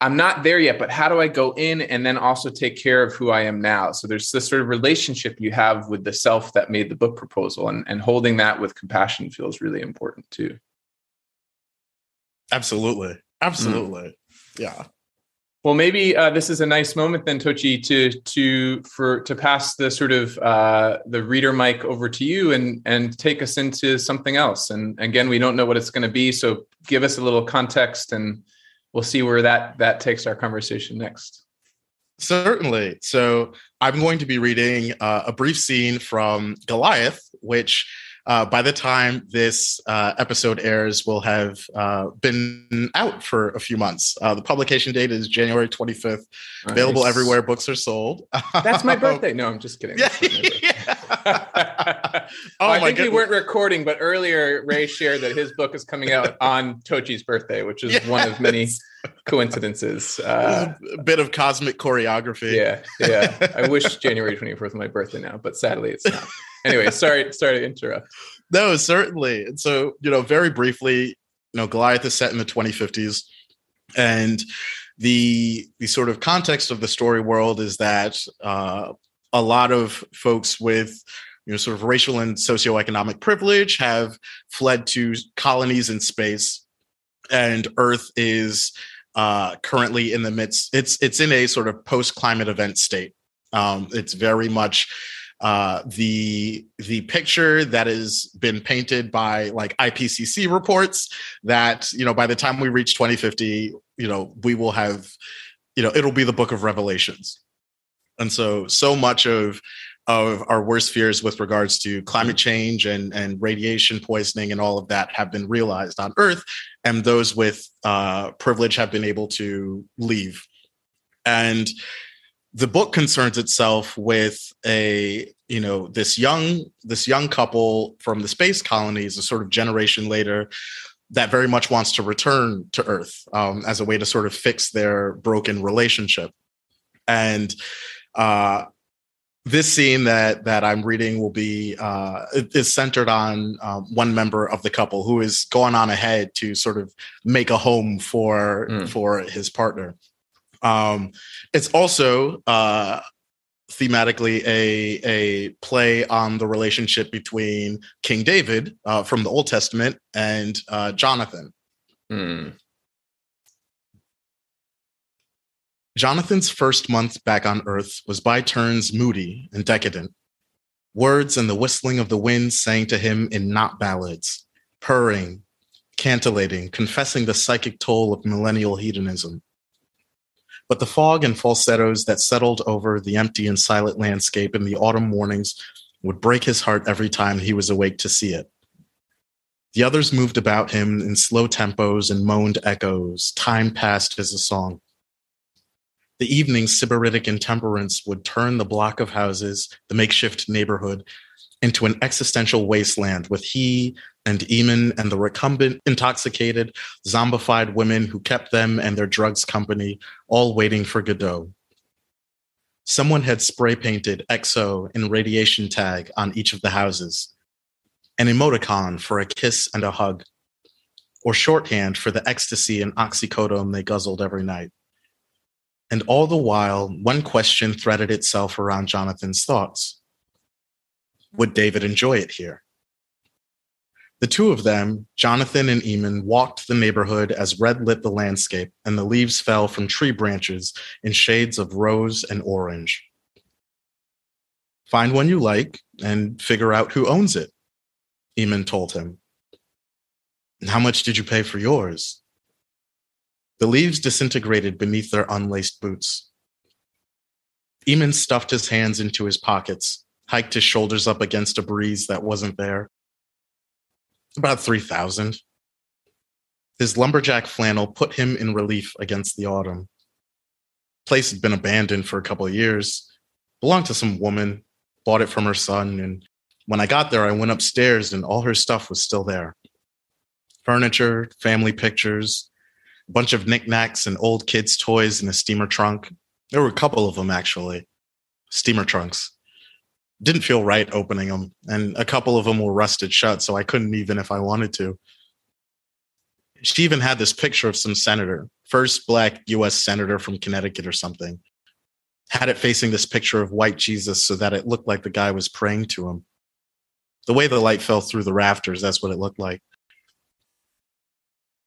Speaker 5: I'm not there yet, but how do I go in and then also take care of who I am now? So there's this sort of relationship you have with the self that made the book proposal, and, and holding that with compassion feels really important too.
Speaker 2: Absolutely. Absolutely. Mm. Yeah.
Speaker 5: Well, maybe uh, this is a nice moment then, Tochi, to to for to pass the sort of uh, the reader mic over to you and and take us into something else. And again, we don't know what it's going to be, so give us a little context, and we'll see where that that takes our conversation next.
Speaker 2: Certainly. So I'm going to be reading uh, a brief scene from Goliath, which uh, by the time this uh, episode airs, will have uh, been out for a few months. Uh, the publication date is January 25th. Nice. Available everywhere books are sold.
Speaker 5: That's my (laughs) birthday. No, I'm just kidding. Yeah. (laughs) oh, I think we weren't recording, but earlier Ray shared that his book is coming out (laughs) on Tochi's birthday, which is yes. one of many coincidences.
Speaker 2: Uh, a bit of cosmic choreography.
Speaker 5: Yeah, yeah. I wish January 24th was my birthday now, but sadly it's not anyway, sorry, sorry to interrupt.
Speaker 2: No, certainly. And so, you know, very briefly, you know, Goliath is set in the 2050s, and the the sort of context of the story world is that uh, a lot of folks with you know sort of racial and socioeconomic privilege have fled to colonies in space, and Earth is uh, currently in the midst. It's it's in a sort of post climate event state. Um, it's very much uh, the the picture that has been painted by like IPCC reports that you know by the time we reach 2050, you know we will have you know it'll be the book of Revelations, and so so much of of our worst fears with regards to climate change and and radiation poisoning and all of that have been realized on Earth, and those with uh, privilege have been able to leave, and the book concerns itself with a you know this young this young couple from the space colonies a sort of generation later that very much wants to return to earth um, as a way to sort of fix their broken relationship and uh, this scene that that i'm reading will be uh, is centered on uh, one member of the couple who is going on ahead to sort of make a home for mm. for his partner um, it's also uh, thematically a a play on the relationship between King David uh, from the Old Testament and uh, Jonathan. Hmm. Jonathan's first month back on Earth was by turns moody and decadent. Words and the whistling of the wind sang to him in not ballads, purring, cantillating, confessing the psychic toll of millennial hedonism but the fog and falsettos that settled over the empty and silent landscape in the autumn mornings would break his heart every time he was awake to see it. The others moved about him in slow tempos and moaned echoes. Time passed as a song. The evening sybaritic intemperance would turn the block of houses, the makeshift neighborhood, into an existential wasteland with he and Eamon and the recumbent, intoxicated, zombified women who kept them and their drugs company, all waiting for Godot. Someone had spray painted XO and radiation tag on each of the houses, an emoticon for a kiss and a hug, or shorthand for the ecstasy and oxycodone they guzzled every night. And all the while, one question threaded itself around Jonathan's thoughts Would David enjoy it here? The two of them, Jonathan and Eamon, walked the neighborhood as red lit the landscape and the leaves fell from tree branches in shades of rose and orange. Find one you like and figure out who owns it, Eamon told him. How much did you pay for yours? The leaves disintegrated beneath their unlaced boots. Eamon stuffed his hands into his pockets, hiked his shoulders up against a breeze that wasn't there. About 3,000. His lumberjack flannel put him in relief against the autumn. Place had been abandoned for a couple of years, belonged to some woman, bought it from her son, and when I got there, I went upstairs and all her stuff was still there. Furniture, family pictures, a bunch of knickknacks and old kids' toys in a steamer trunk. There were a couple of them actually, steamer trunks. Didn't feel right opening them, and a couple of them were rusted shut, so I couldn't even if I wanted to. She even had this picture of some senator, first black US senator from Connecticut or something. Had it facing this picture of white Jesus so that it looked like the guy was praying to him. The way the light fell through the rafters, that's what it looked like.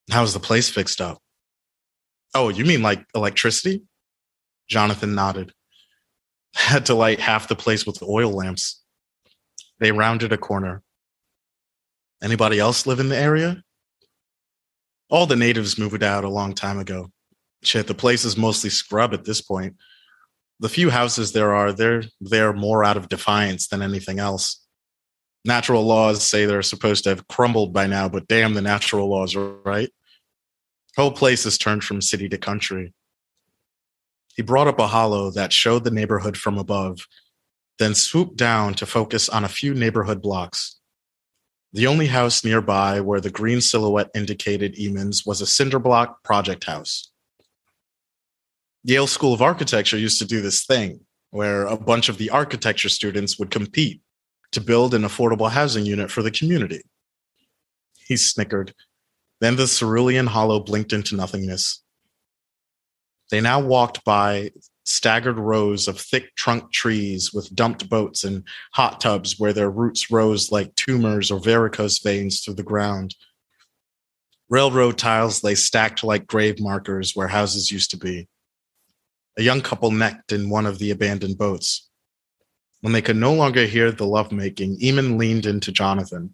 Speaker 2: How's the place fixed up? Oh, you mean like electricity? Jonathan nodded. Had to light half the place with oil lamps. They rounded a corner. Anybody else live in the area? All the natives moved out a long time ago. Shit, the place is mostly scrub at this point. The few houses there are, they're there more out of defiance than anything else. Natural laws say they're supposed to have crumbled by now, but damn the natural laws, right? Whole place has turned from city to country. He brought up a holo that showed the neighborhood from above, then swooped down to focus on a few neighborhood blocks. The only house nearby where the green silhouette indicated Eamon's was a cinder block project house. Yale School of Architecture used to do this thing where a bunch of the architecture students would compete to build an affordable housing unit for the community. He snickered then the cerulean holo blinked into nothingness. They now walked by staggered rows of thick trunk trees with dumped boats and hot tubs where their roots rose like tumors or varicose veins through the ground. Railroad tiles lay stacked like grave markers where houses used to be. A young couple necked in one of the abandoned boats. When they could no longer hear the lovemaking, Eamon leaned into Jonathan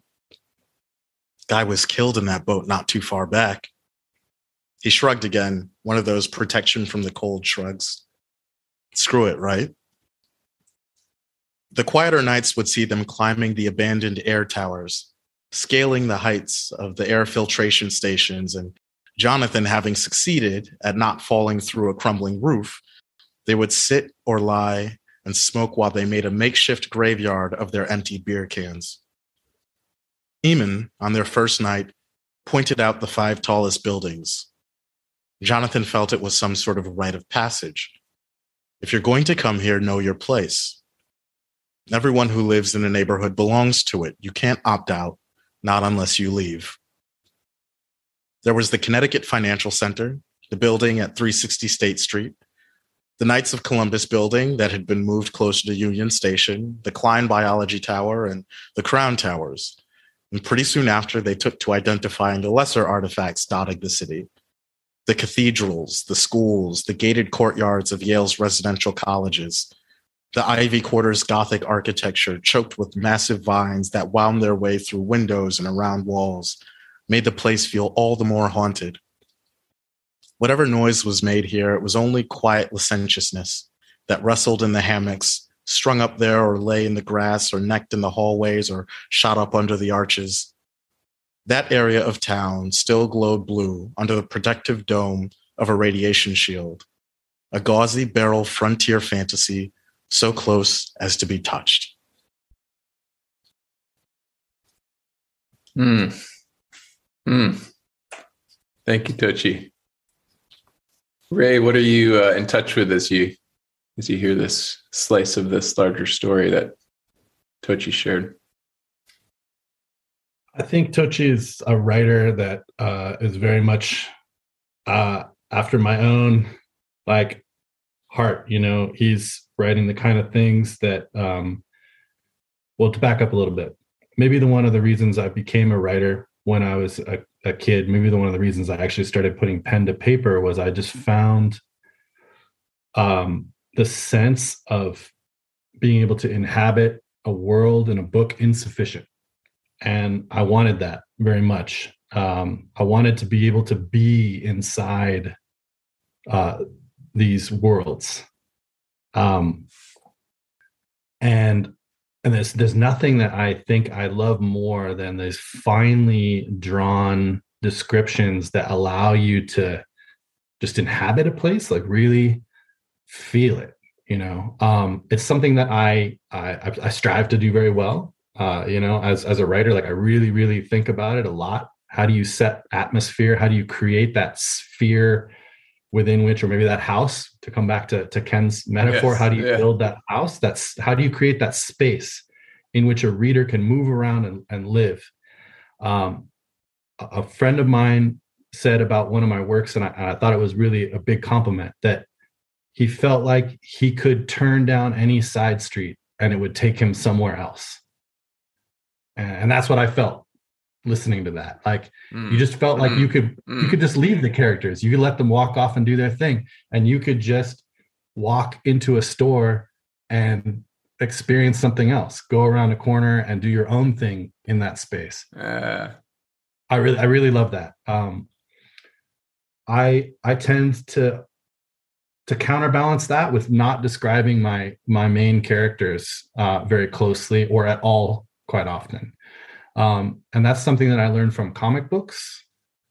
Speaker 2: guy was killed in that boat not too far back. He shrugged again, one of those protection from the cold shrugs. Screw it, right? The quieter nights would see them climbing the abandoned air towers, scaling the heights of the air filtration stations, and Jonathan having succeeded at not falling through a crumbling roof, they would sit or lie and smoke while they made a makeshift graveyard of their empty beer cans. Eamon, on their first night, pointed out the five tallest buildings. Jonathan felt it was some sort of rite of passage. If you're going to come here, know your place. Everyone who lives in a neighborhood belongs to it. You can't opt out, not unless you leave. There was the Connecticut Financial Center, the building at 360 State Street, the Knights of Columbus building that had been moved closer to Union Station, the Kline Biology Tower, and the Crown Towers, and pretty soon after, they took to identifying the lesser artifacts dotting the city the cathedrals, the schools, the gated courtyards of Yale's residential colleges, the Ivy Quarter's Gothic architecture, choked with massive vines that wound their way through windows and around walls, made the place feel all the more haunted. Whatever noise was made here, it was only quiet licentiousness that rustled in the hammocks strung up there or lay in the grass or necked in the hallways or shot up under the arches. That area of town still glowed blue under the protective dome of a radiation shield, a gauzy barrel frontier fantasy so close as to be touched.
Speaker 1: Hmm. Hmm. Thank you, Tochi. Ray, what are you uh, in touch with as you as you hear this slice of this larger story that Tochi shared?
Speaker 4: I think Tochi is a writer that uh, is very much uh, after my own like heart. You know, he's writing the kind of things that, um, well, to back up a little bit, maybe the one of the reasons I became a writer when I was a, a kid, maybe the one of the reasons I actually started putting pen to paper was I just found um, the sense of being able to inhabit a world and a book insufficient. And I wanted that very much. Um, I wanted to be able to be inside uh, these worlds. Um, and and there's there's nothing that I think I love more than these finely drawn descriptions that allow you to just inhabit a place, like really feel it. You know, um, it's something that I, I I strive to do very well. Uh, you know, as as a writer, like I really really think about it a lot. How do you set atmosphere? How do you create that sphere within which, or maybe that house? To come back to to Ken's metaphor,
Speaker 5: Yes,
Speaker 4: how do you
Speaker 5: yeah.
Speaker 4: build that house? That's how do you create that space in which a reader can move around and, and live? Um, a friend of mine said about one of my works, and I, and I thought it was really a big compliment that he felt like he could turn down any side street and it would take him somewhere else. And, that's what I felt listening to that. Like
Speaker 5: Mm.
Speaker 4: you just felt like you could you
Speaker 5: Mm.
Speaker 4: could just leave the characters. You could let them walk off and do their thing, and you could just walk into a store and experience something else. Go around a corner and do your own thing in that space.
Speaker 5: Uh,
Speaker 4: I really I really love that. Um I I tend to to counterbalance that with not describing my my main characters uh very closely or at all quite often. Um and that's something that I learned from comic books.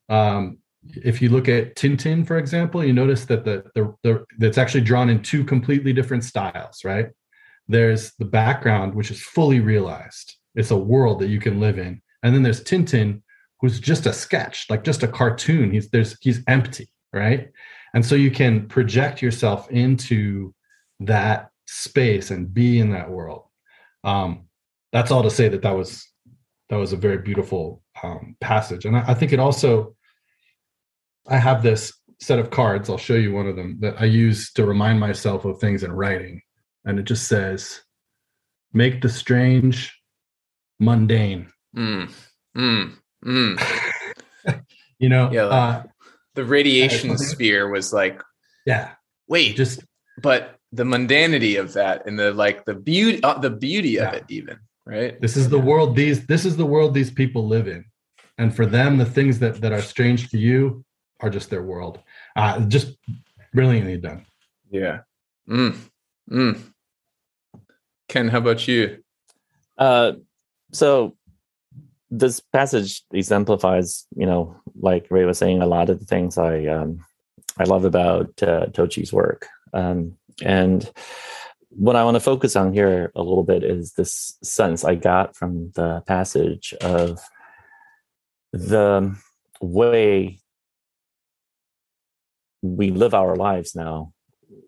Speaker 4: Um if you look at Tintin for example, you notice that the the, the that's actually drawn in two completely different styles, right? There's the background which is fully realized. It's a world that you can live in. And then there's Tintin who's just a sketch, like just a cartoon. He's there's he's empty, right? And so you can project yourself into that space and be in that world. Um, that's all to say that that was that was a very beautiful um, passage, and I, I think it also. I have this set of cards. I'll show you one of them that I use to remind myself of things in writing, and it just says, "Make the strange mundane."
Speaker 5: mm, mm, mm. (laughs)
Speaker 4: You know,
Speaker 5: Yeah,
Speaker 4: uh,
Speaker 5: The radiation sphere was like,
Speaker 4: yeah,
Speaker 5: wait,
Speaker 4: just
Speaker 5: but the mundanity of that and the like the beauty uh, the beauty of it even right?
Speaker 4: This is the world these this is the world these people live in. And for them the things that that are strange to you are just their world. Uh just brilliantly done.
Speaker 5: Yeah. Mm, mm. ken how about you?
Speaker 3: Uh, so this passage exemplifies, you know, like Ray was saying, a lot of the things I um, I love about uh, Tochi's work. Um, and what I want to focus on here a little bit is this sense I got from the passage of the way we live our lives now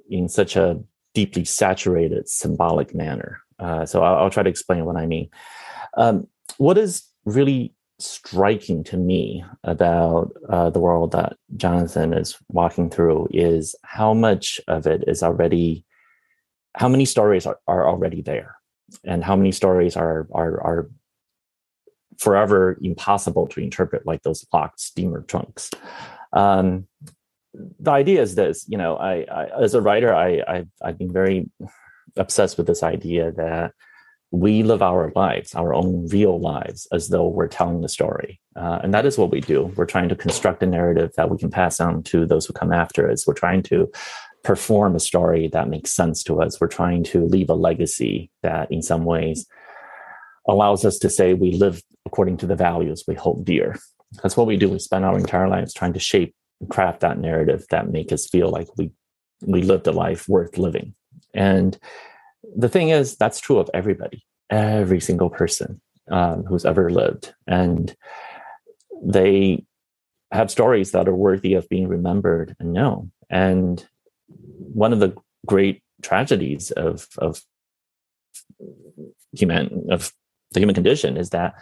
Speaker 3: in such a deeply saturated symbolic manner. Uh, so I'll, I'll try to explain what I mean. Um, what is really striking to me about uh, the world that Jonathan is walking through is how much of it is already, how many stories are, are already there, and how many stories are are are forever impossible to interpret, like those locked steamer trunks. Um, the idea is this, you know, I, I as a writer, I I've, I've been very obsessed with this idea that we live our lives, our own real lives, as though we're telling the story. Uh, and that is what we do. We're trying to construct a narrative that we can pass on to those who come after us. We're trying to perform a story that makes sense to us. We're trying to leave a legacy that, in some ways, allows us to say we live according to the values we hold dear. That's what we do. We spend our entire lives trying to shape and craft that narrative that make us feel like we we lived a life worth living. And the thing is, that's true of everybody, every single person um, who's ever lived. And they have stories that are worthy of being remembered and known. And one of the great tragedies of, of human of the human condition is that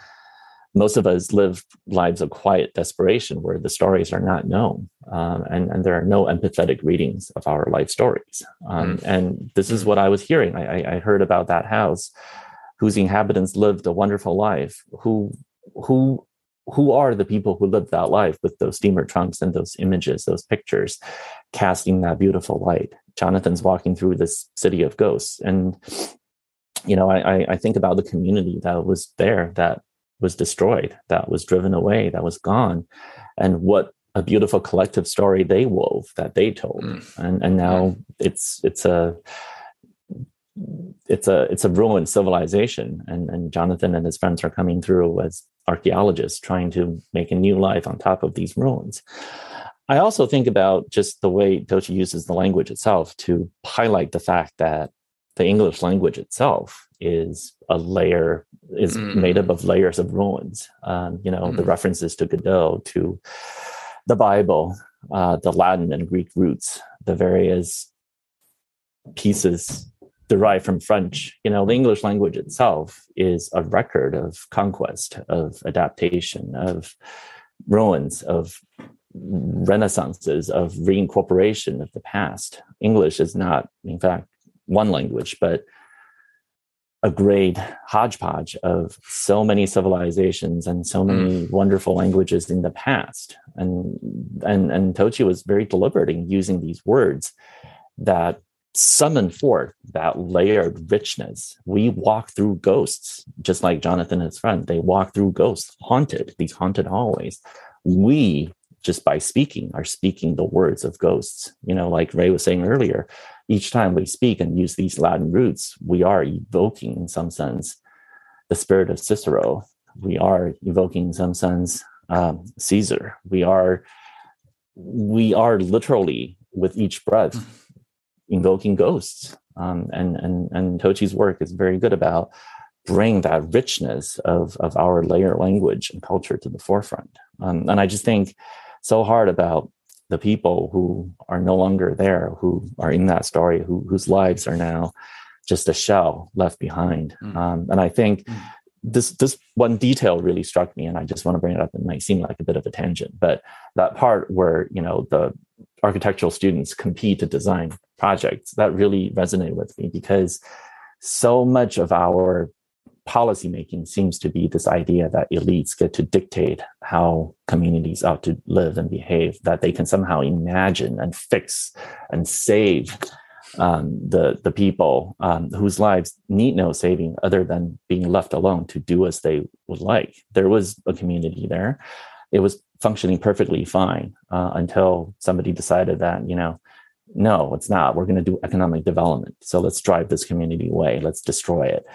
Speaker 3: most of us live lives of quiet desperation where the stories are not known um, and, and there are no empathetic readings of our life stories. Um, and this is what i was hearing. I, I- I heard about that house whose inhabitants lived a wonderful life who who who are the people who lived that life with those steamer trunks and those images those pictures casting that beautiful light jonathan's walking through this city of ghosts and you know, I, I think about the community that was there, that was destroyed, that was driven away, that was gone, and what a beautiful collective story they wove that they told, mm. and and now mm. it's it's a it's a it's a ruined civilization, and and Jonathan and his friends are coming through as archaeologists trying to make a new life on top of these ruins. I also think about just the way Tochi uses the language itself to highlight the fact that the English language itself is a layer, is mm. made up of layers of ruins. Um, you know, mm. the references to Godot, to the Bible, uh, the Latin and Greek roots, the various pieces derived from French. You know, the English language itself is a record of conquest, of adaptation, of ruins, of renaissances, of reincorporation of the past. English is not, in fact, one language, but a great hodgepodge of so many civilizations and so many mm. wonderful languages in the past. And and and Tochi was very deliberate in using these words that summon forth that layered richness. We walk through ghosts, just like Jonathan and his friend. They walk through ghosts, haunted, these haunted hallways. We, just by speaking, are speaking the words of ghosts. You know, like Ray was saying earlier, each time we speak and use these Latin roots, we are evoking, in some sense, the spirit of Cicero. We are evoking, in some sense, um, Caesar. We are, we are literally with each breath invoking ghosts. Um, and and and Tochi's work is very good about bring that richness of of our layer language and culture to the forefront. Um, and I just think so hard about the people who are no longer there, who are in that story, who, whose lives are now just a shell left behind. Mm. Um, and I think mm. this this one detail really struck me, and I just want to bring it up. It might seem like a bit of a tangent, but that part where you know the architectural students compete to design projects that really resonated with me because so much of our policymaking seems to be this idea that elites get to dictate how communities ought to live and behave, that they can somehow imagine and fix and save um, the the people um, whose lives need no saving other than being left alone to do as they would like. There was a community there; it was functioning perfectly fine uh, until somebody decided that you know no it's not. We're going to do economic development. So let's drive this community away. Let's destroy it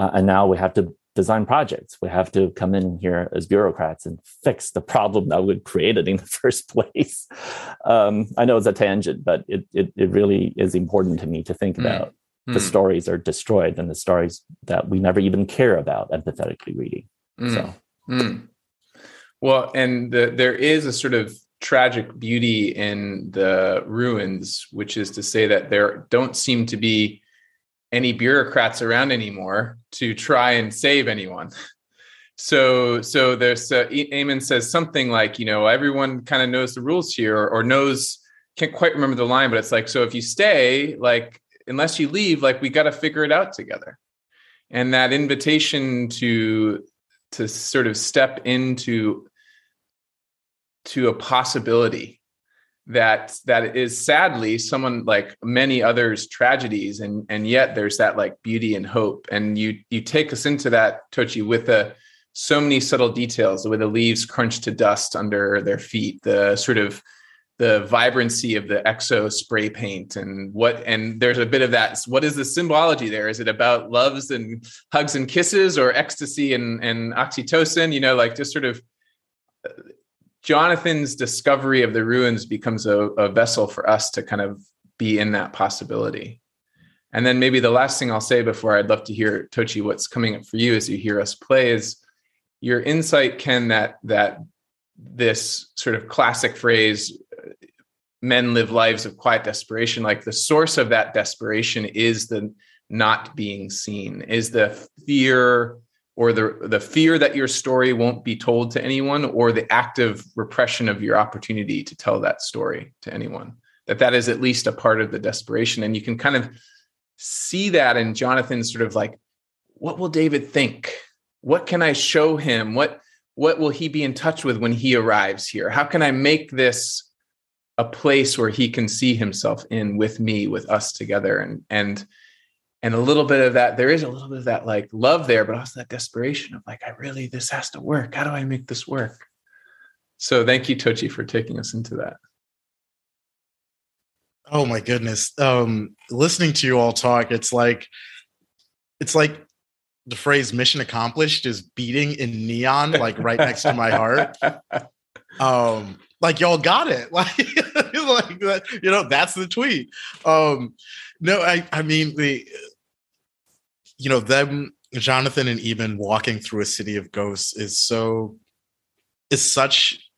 Speaker 3: uh, and now we have to design projects we have to come in here as bureaucrats and fix the problem that we created in the (laughs) first place um, i know it's a tangent but it, it, it really is important to me to think mm. about the mm. stories are destroyed and the stories that we never even care about empathetically reading mm. so
Speaker 5: mm. well and the, there is a sort of tragic beauty in the ruins, which is to say that there don't seem to be any bureaucrats around anymore to try and save anyone. So, so there's uh, Eamon says something like, you know, everyone kind of knows the rules here, or, or knows. Can't quite remember the line, but it's like, so if you stay, like, unless you leave, like, we got to figure it out together. And that invitation to to sort of step into to a possibility that that is sadly someone like many others tragedies and and yet there's that like beauty and hope. And you you take us into that tochi with a so many subtle details the way the leaves crunch to dust under their feet the sort of the vibrancy of the exo spray paint and what and there's a bit of that what is the symbology there? Is it about loves and hugs and kisses or ecstasy and and oxytocin? You know like just sort of Jonathan's discovery of the ruins becomes a, a, vessel for us to kind of be in that possibility. And then maybe the last thing I'll say before I'd love to hear Tochi what's coming up for you as you hear us play is your insight, Ken, that that this sort of classic phrase, men live lives of quiet desperation, like the source of that desperation is the not being seen, is the fear or the the fear that your story won't be told to anyone or the active repression of your opportunity to tell that story to anyone. That that is at least a part of the desperation. And you can kind of see that in jonathan's sort of like what will david think? What can i show him? What what will he be in touch with when he arrives here? How can i make this a place where he can see himself in with me with us together? And and and a little bit of that there is a little bit of that like love there but also that desperation of like i really this has to work. How do i make this work? So thank you tochi for taking us into that.
Speaker 2: Oh my goodness. Um listening to you all talk it's like it's like the phrase mission accomplished is beating in neon like right next to my heart. (laughs) Um like y'all got it. (laughs) Like like that you know that's the tweet. Um no i i mean the you know them jonathan and eben walking through a city of ghosts is so is such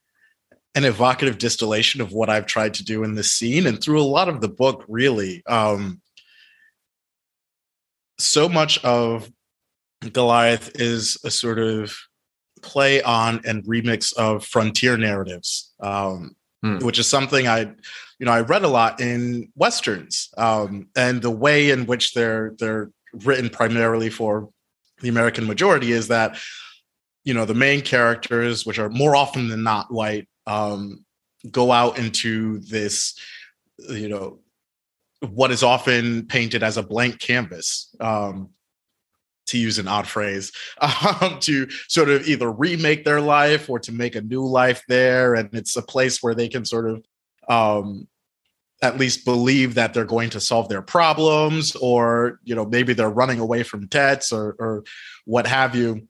Speaker 2: an evocative distillation of what i've tried to do in this scene and through a lot of the book really um so much of goliath is a sort of play on and remix of frontier narratives um hmm. which is something i you know i read a lot in westerns um and the way in which they're they're written primarily for the American majority is that you know the main characters, which are more often than not white, um, go out into this you know what is often painted as a blank canvas. Um, to use an odd phrase, (laughs) um, to sort of either remake their life or to make a new life there. And it's a place where they can sort of um, at least believe that they're going to solve their problems or you know maybe they're running away from debts or or what have you.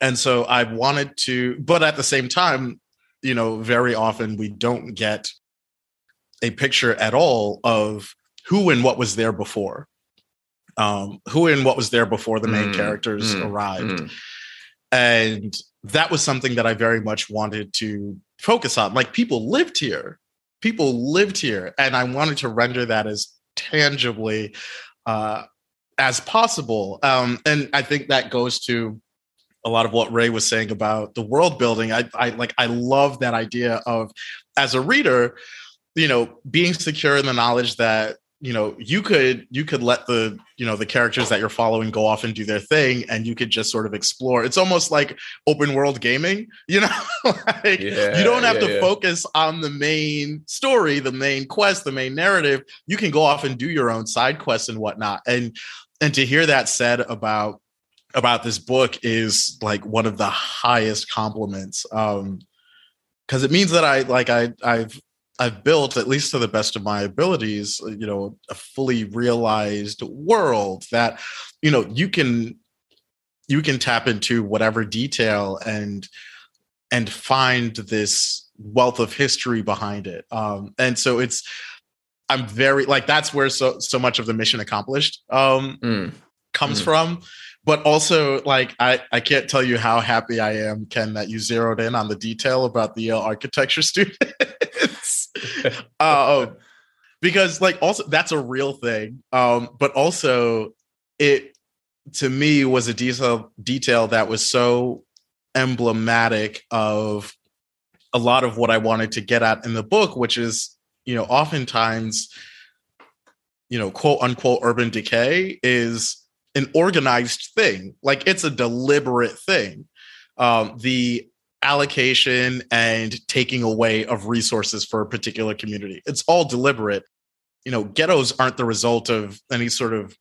Speaker 2: And so i wanted to but at the same time you know very often we don't get a picture at all of who and what was there before. Um who and what was there before the main mm, characters mm, arrived. mm. and that was something that i very much wanted to focus on. Like people lived here people lived here, and I wanted to render that as tangibly uh, as possible. Um, and I think that goes to a lot of what Ray was saying about the world building. I, I like I love that idea of as a reader, you know, being secure in the knowledge that you know you could you could let the you know the characters that you're following go off and do their thing and you could just sort of explore. It's almost like open world gaming (laughs) you know? Like yeah, you don't have yeah, to yeah. focus on the main story the main quest the main narrative. You can go off and do your own side quests and whatnot. And and to hear that said about about this book is like one of the highest compliments um because it means that i like i i've I've built, at least to the best of my abilities, uh, you know, a fully realized world that, you know, you can you can tap into whatever detail and and find this wealth of history behind it. Um, and so it's I'm very like that's where so so much of the mission accomplished um mm. comes mm. from. But also, like I, I can't tell you how happy I am, Ken, that you zeroed in on the detail about the uh, architecture (laughs) student. (laughs) uh, because like also that's a real thing. Um, but also it to me was a detail detail that was so emblematic of a lot of what I wanted to get at in the book, which is, you know, oftentimes, you know, quote unquote urban decay is an organized thing. Like it's a deliberate thing. Um, the allocation and taking away of resources for a particular community. It's all deliberate. You know, ghettos aren't the result of any sort of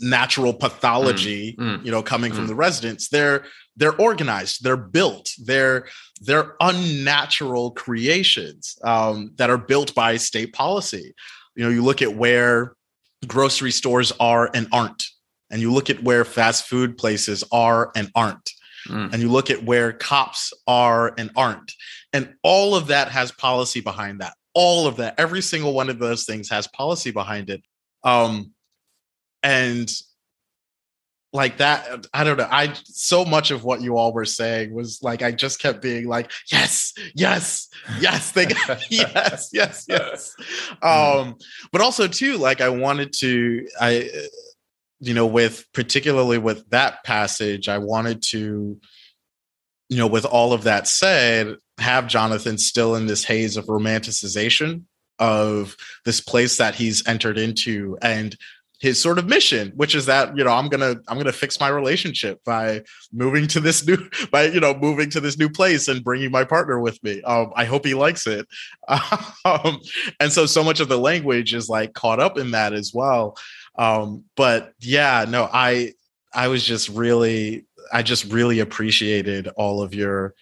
Speaker 2: natural pathology, mm, mm, you know, coming mm. from the residents. They're they're organized, they're built, they're they're unnatural creations um, that are built by state policy. You know, you look at where grocery stores are and aren't, and you look at where fast food places are and aren't mm. and you look at where cops are and aren't. And all of that has policy behind that. All of that, every single one of those things has policy behind it. Um, and like that i don't know i so much of what you all were saying was like i just kept being like yes yes yes they got, (laughs) yes yes yes mm. um but also too like i wanted to i you know, with particularly with that passage, I wanted to, you know, with all of that said, have Jonathan still in this haze of romanticization of this place that he's entered into and his sort of mission which is that you know i'm gonna i'm gonna fix my relationship by moving to this new (laughs) by you know moving to this new place and bringing my partner with me. Um, i hope he likes it. (laughs) Um, and so so much of the language is like caught up in that as well Um, but yeah, no, I I was just really I just really appreciated all of your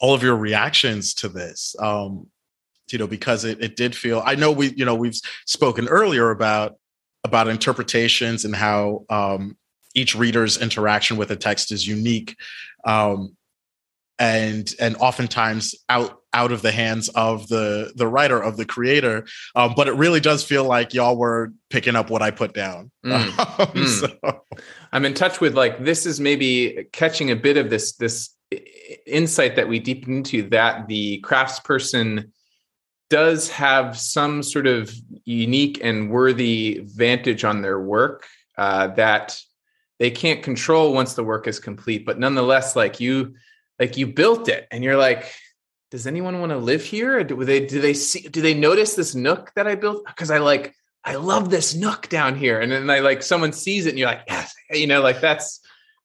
Speaker 2: all of your reactions to this. Um, you know, because it, it did feel I know we, you know, we've spoken earlier about about interpretations and how um each reader's interaction with a text is unique. Um and and oftentimes out out of the hands of the the writer of the creator um, but it really does feel like y'all were picking up what i put down mm. um, (laughs)
Speaker 5: mm. So. i'm in touch with like this is maybe catching a bit of this this insight that we deepen into that the craftsperson does have some sort of unique and worthy vantage on their work uh, that they can't control once the work is complete but nonetheless like you like you built it and you're like does anyone want to live here? Do they do they see do they notice this nook that i built? Because i like i love this nook down here. And then i like someone sees it and you're like yes you know like that's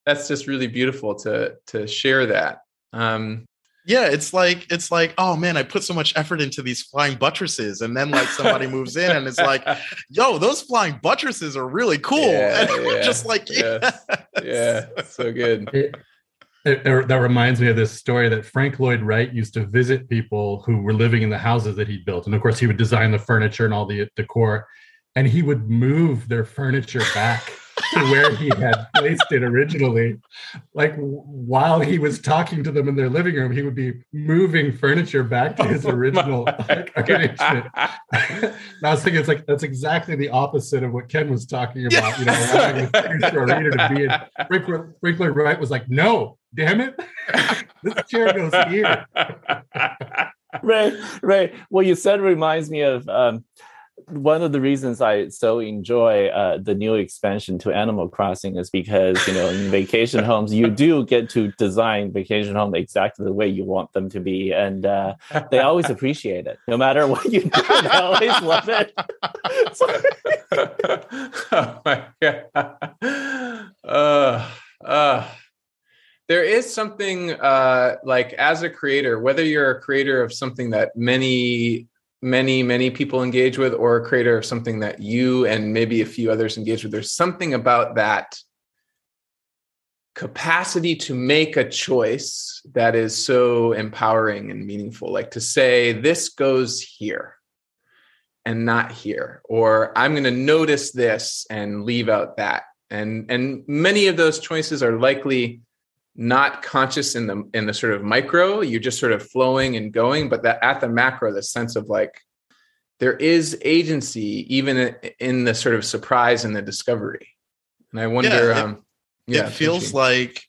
Speaker 5: that's just really beautiful to to share that. Um
Speaker 2: yeah it's like it's like oh man i put so much effort into these flying buttresses and then like somebody moves in and it's like (laughs) yo those flying buttresses are really cool. Yeah, and we're just like
Speaker 5: yeah, yeah so good
Speaker 4: it, it, that reminds me of this story that Frank Lloyd Wright used to visit people who were living in the houses that he built. And of course, he would design the furniture and all the decor, and he would move their furniture back to where he had placed it originally. Like while he was talking to them in their living room, he would be moving furniture back to his oh original like, (laughs) arrangement. and I was thinking, it's like that's exactly the opposite of what Ken was talking about. You know, (laughs) for a reader to be in. Frank Lloyd Wright was like, no, damn it, (laughs) this chair goes here.
Speaker 3: right, right. What you said reminds me of. Um, one of the reasons I so enjoy uh, the new expansion to Animal Crossing is because you know in (laughs) vacation homes you do get to design vacation home exactly the way you want them to be, and uh, they always (laughs) appreciate it, no matter what you do. They always love it. (laughs)
Speaker 5: oh my god! Uh, uh, there is something uh, like as a creator, whether you're a creator of something that many many many people engage with or a creator of something that you and maybe a few others engage with. There's something about that capacity to make a choice that is so empowering and meaningful. Like to say this goes here and not here or i'm going to notice this and leave out that. And and many of those choices are likely not conscious in the in the sort of micro you're just sort of flowing and going but that at the macro the sense of like there is agency even in the sort of surprise and the discovery. And i wonder yeah, it, um
Speaker 2: yeah, it feels like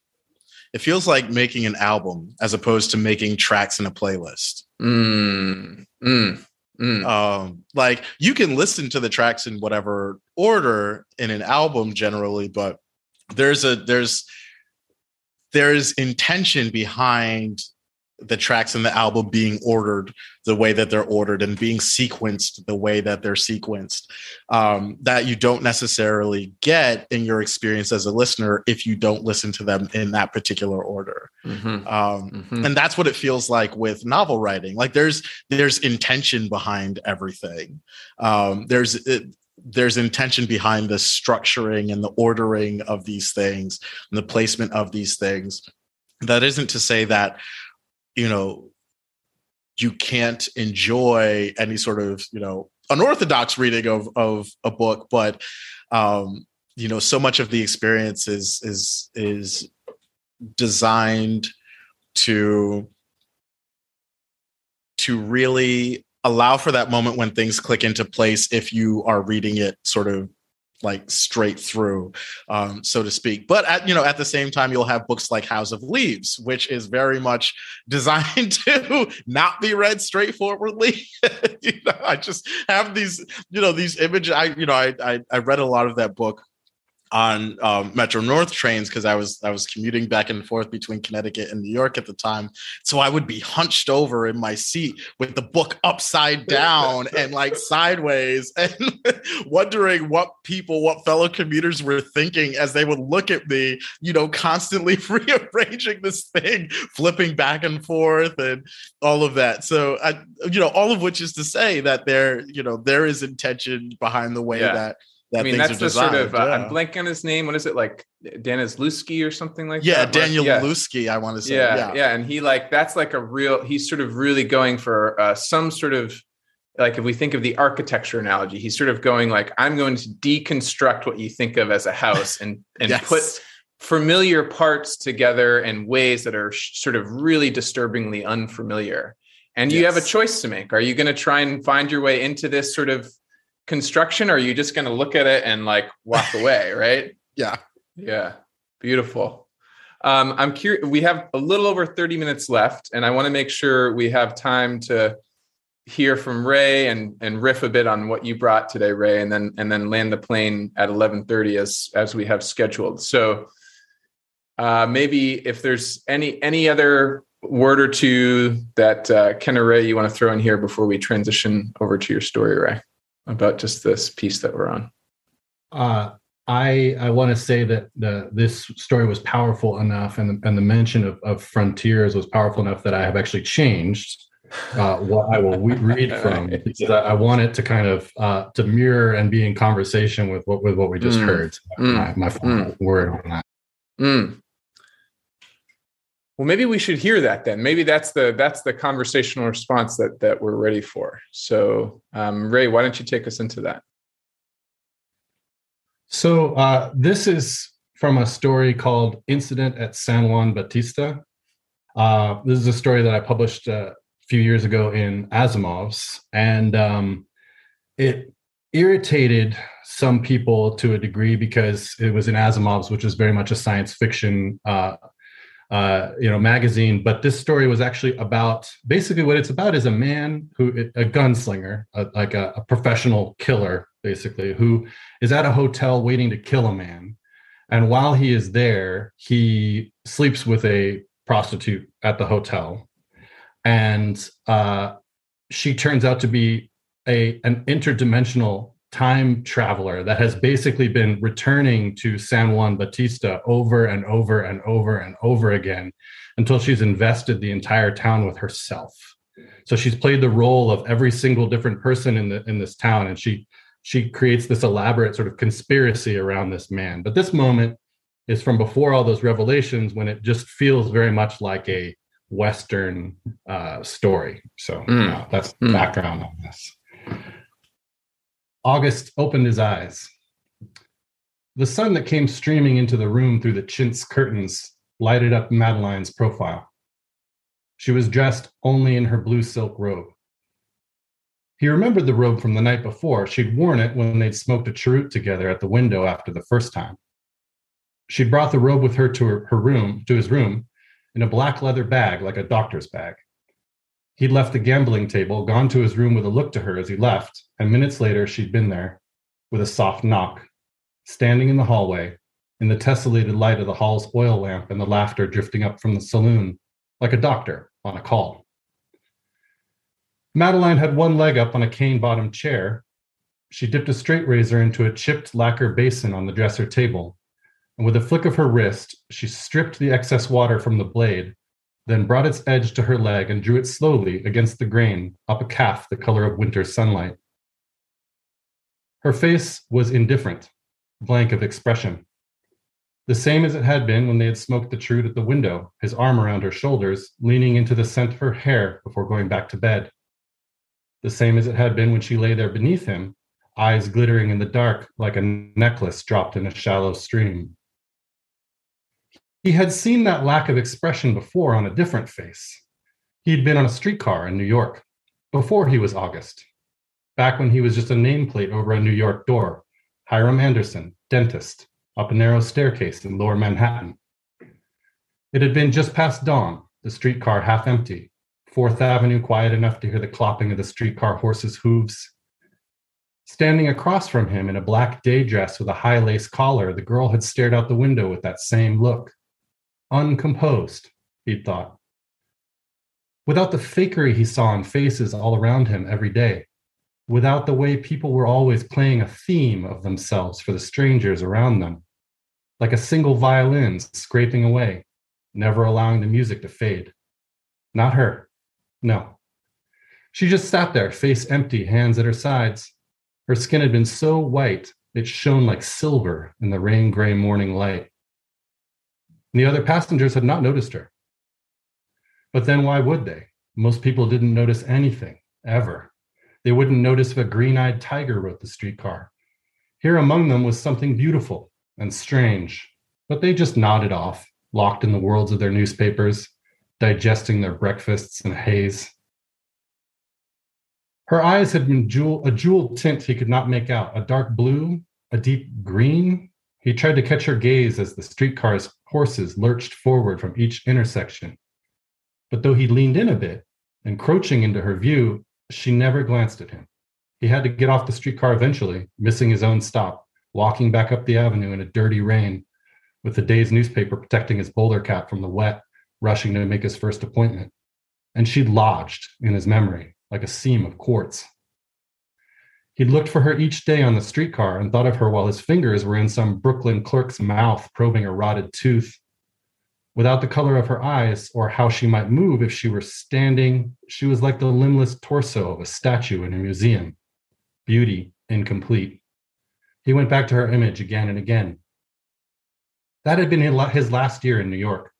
Speaker 2: it feels like making an album as opposed to making tracks in a playlist.
Speaker 5: Mm, mm,
Speaker 2: mm. Um, like you can listen to the tracks in whatever order in an album generally but there's a there's there's intention behind the tracks in the album being ordered the way that they're ordered and being sequenced the way that they're sequenced um, that you don't necessarily get in your experience as a listener if you don't listen to them in that particular order mm-hmm. Um, mm-hmm. and that's what it feels like with novel writing like there's there's intention behind everything um, there's it, there's intention behind the structuring and the ordering of these things and the placement of these things. That isn't to say that you know you can't enjoy any sort of you know unorthodox reading of of a book but um you know so much of the experience is is is designed to to really allow for that moment when things click into place if you are reading it sort of like straight through um, so to speak. But at you know at the same time you'll have books like house of leaves which is very much (laughs) designed (laughs) to not be read straightforwardly. (laughs) You know i just have these you know these images i you know I, I i read a lot of that book on um, Metro North trains because I was I was commuting back and forth between Connecticut and New York at the time. So I would be hunched over in my seat with the book upside (laughs) down and like sideways, (laughs) and wondering what people, what fellow commuters were thinking as they would look at me, you know, constantly (laughs) rearranging this thing, flipping back and forth, and all of that. So I, you know, all of which is to say that there, you know, there is intention behind the way yeah. that that
Speaker 5: I mean, that's
Speaker 2: are
Speaker 5: the sort of, uh, I'm blanking on his name. What is it like? Danis Lusky or something like
Speaker 2: yeah,
Speaker 5: that? Mark?
Speaker 2: Daniel
Speaker 5: yeah.
Speaker 2: Lusky, I want to say.
Speaker 5: yeah,
Speaker 2: Yeah,
Speaker 5: yeah, and he like that's like a real. He's sort of really going for uh, some sort of like if we think of the architecture analogy, he's sort of going like I'm going to deconstruct what you think of as a house and (laughs) and
Speaker 2: Yes.
Speaker 5: put familiar parts together in ways that are sh- sort of really disturbingly unfamiliar. And you have a choice to make. Are you going to try and find your way into this sort of construction, or are you just going to look at it and like walk (laughs) away? Right?
Speaker 2: yeah.
Speaker 5: Yeah, beautiful. Um, I'm curious. We have a little over 30 minutes left, and I want to make sure we have time to hear from Ray and and riff a bit on what you brought today, Ray, and then and then land the plane at 11:30 as as we have scheduled. So uh, maybe if there's any any other word or two that uh, Ken or Ray you want to throw in here before we transition over to your story, Ray, about just this piece that we're on.
Speaker 4: Uh, I I want to say that the this story was powerful enough, and and the mention of, of frontiers was powerful enough that I have actually changed uh, what I will we- read (laughs) from because I, I want it to kind of uh, to mirror and be in conversation with what with what we just
Speaker 5: Mm.
Speaker 4: heard.
Speaker 5: Mm.
Speaker 4: My, my final word on that.
Speaker 5: Well, maybe we should hear that then. Maybe that's the that's the conversational response that that we're ready for. So, um, Ray, why don't you take us into that?
Speaker 4: So uh, this is from a story called "Incident at San Juan Bautista." Uh, this is a story that I published uh, a few years ago in Asimov's, and um, it irritated some people to a degree because it was in Asimov's, which is very much a science fiction, uh, uh, you know, magazine. But this story was actually about basically what it's about is a man who, a gunslinger, a, like a, a professional killer, basically, who is at a hotel waiting to kill a man. And while he is there, he sleeps with a prostitute at the hotel. And uh, she turns out to be a an interdimensional time traveler that has basically been returning to San Juan Bautista over and over and over and over again until she's invested the entire town with herself. So she's played the role of every single different person in the in this town, and she she creates this elaborate sort of conspiracy around this man. But this moment is from before all those revelations when it just feels very much like a Western uh, story. So
Speaker 5: Mm.
Speaker 4: uh, that's the
Speaker 5: Mm.
Speaker 4: background on this. August opened his eyes. The sun that came streaming into the room through the chintz curtains lighted up Madeline's profile. She was dressed only in her blue silk robe. He remembered the robe from the night before. She'd worn it when they'd smoked a cheroot together at the window after the first time. She'd brought the robe with her to her, her room, to his room, in a black leather bag like a doctor's bag. He'd left the gambling table, gone to his room with a look to her as he left, and minutes later she'd been there with a soft knock, standing in the hallway, in the tessellated light of the hall's oil lamp and the laughter drifting up from the saloon, like a doctor on a call. Madeline had one leg up on a cane bottomed chair. She dipped a straight razor into a chipped lacquer basin on the dresser table, and with a flick of her wrist, she stripped the excess water from the blade, then brought its edge to her leg and drew it slowly against the grain up a calf the color of winter sunlight. Her face was indifferent, blank of expression. The same as it had been when they had smoked the cheroot at the window, his arm around her shoulders, leaning into the scent of her hair before going back to bed. The same as it had been when she lay there beneath him, eyes glittering in the dark like a necklace dropped in a shallow stream. He had seen that lack of expression before on a different face. He'd been on a streetcar in New York before he was August, back when he was just a nameplate over a New York door Hiram Anderson, dentist, up a narrow staircase in lower Manhattan. It had been just past dawn, the streetcar half empty, Fourth Avenue quiet enough to hear the clopping of the streetcar horses' hooves. Standing across from him in a black day dress with a high lace collar, the girl had stared out the window with that same look. Uncomposed, he'd thought. Without the fakery he saw in faces all around him every day, without the way people were always playing a theme of themselves for the strangers around them, like a single violin scraping away, never allowing the music to fade. Not her. No. She just sat there, face empty, hands at her sides. Her skin had been so white It shone like silver in the rain gray morning light. The other passengers had not noticed her. But then why would they? Most people didn't notice anything, ever. They wouldn't notice if a green eyed tiger rode the streetcar. Here among them was something beautiful and strange, but they just nodded off, locked in the worlds of their newspapers, digesting their breakfasts in haze. Her eyes had been jewel, a jeweled tint he could not make out, a dark blue, a deep green. He tried to catch her gaze as the streetcar's horses lurched forward from each intersection. But though he leaned in a bit, encroaching into her view, she never glanced at him. He had to get off the streetcar eventually, missing his own stop, walking back up the avenue in a dirty rain, with the day's newspaper protecting his bowler cap from the wet, rushing to make his first appointment. And she'd lodged in his memory like a seam of quartz. He'd looked for her each day on the streetcar and thought of her while his fingers were in some Brooklyn clerk's mouth probing a rotted tooth without the color of her eyes or how she might move if she were standing. She was like the limbless torso of a statue in a museum, beauty incomplete. He went back to her image again and again. That had been his last year in New York.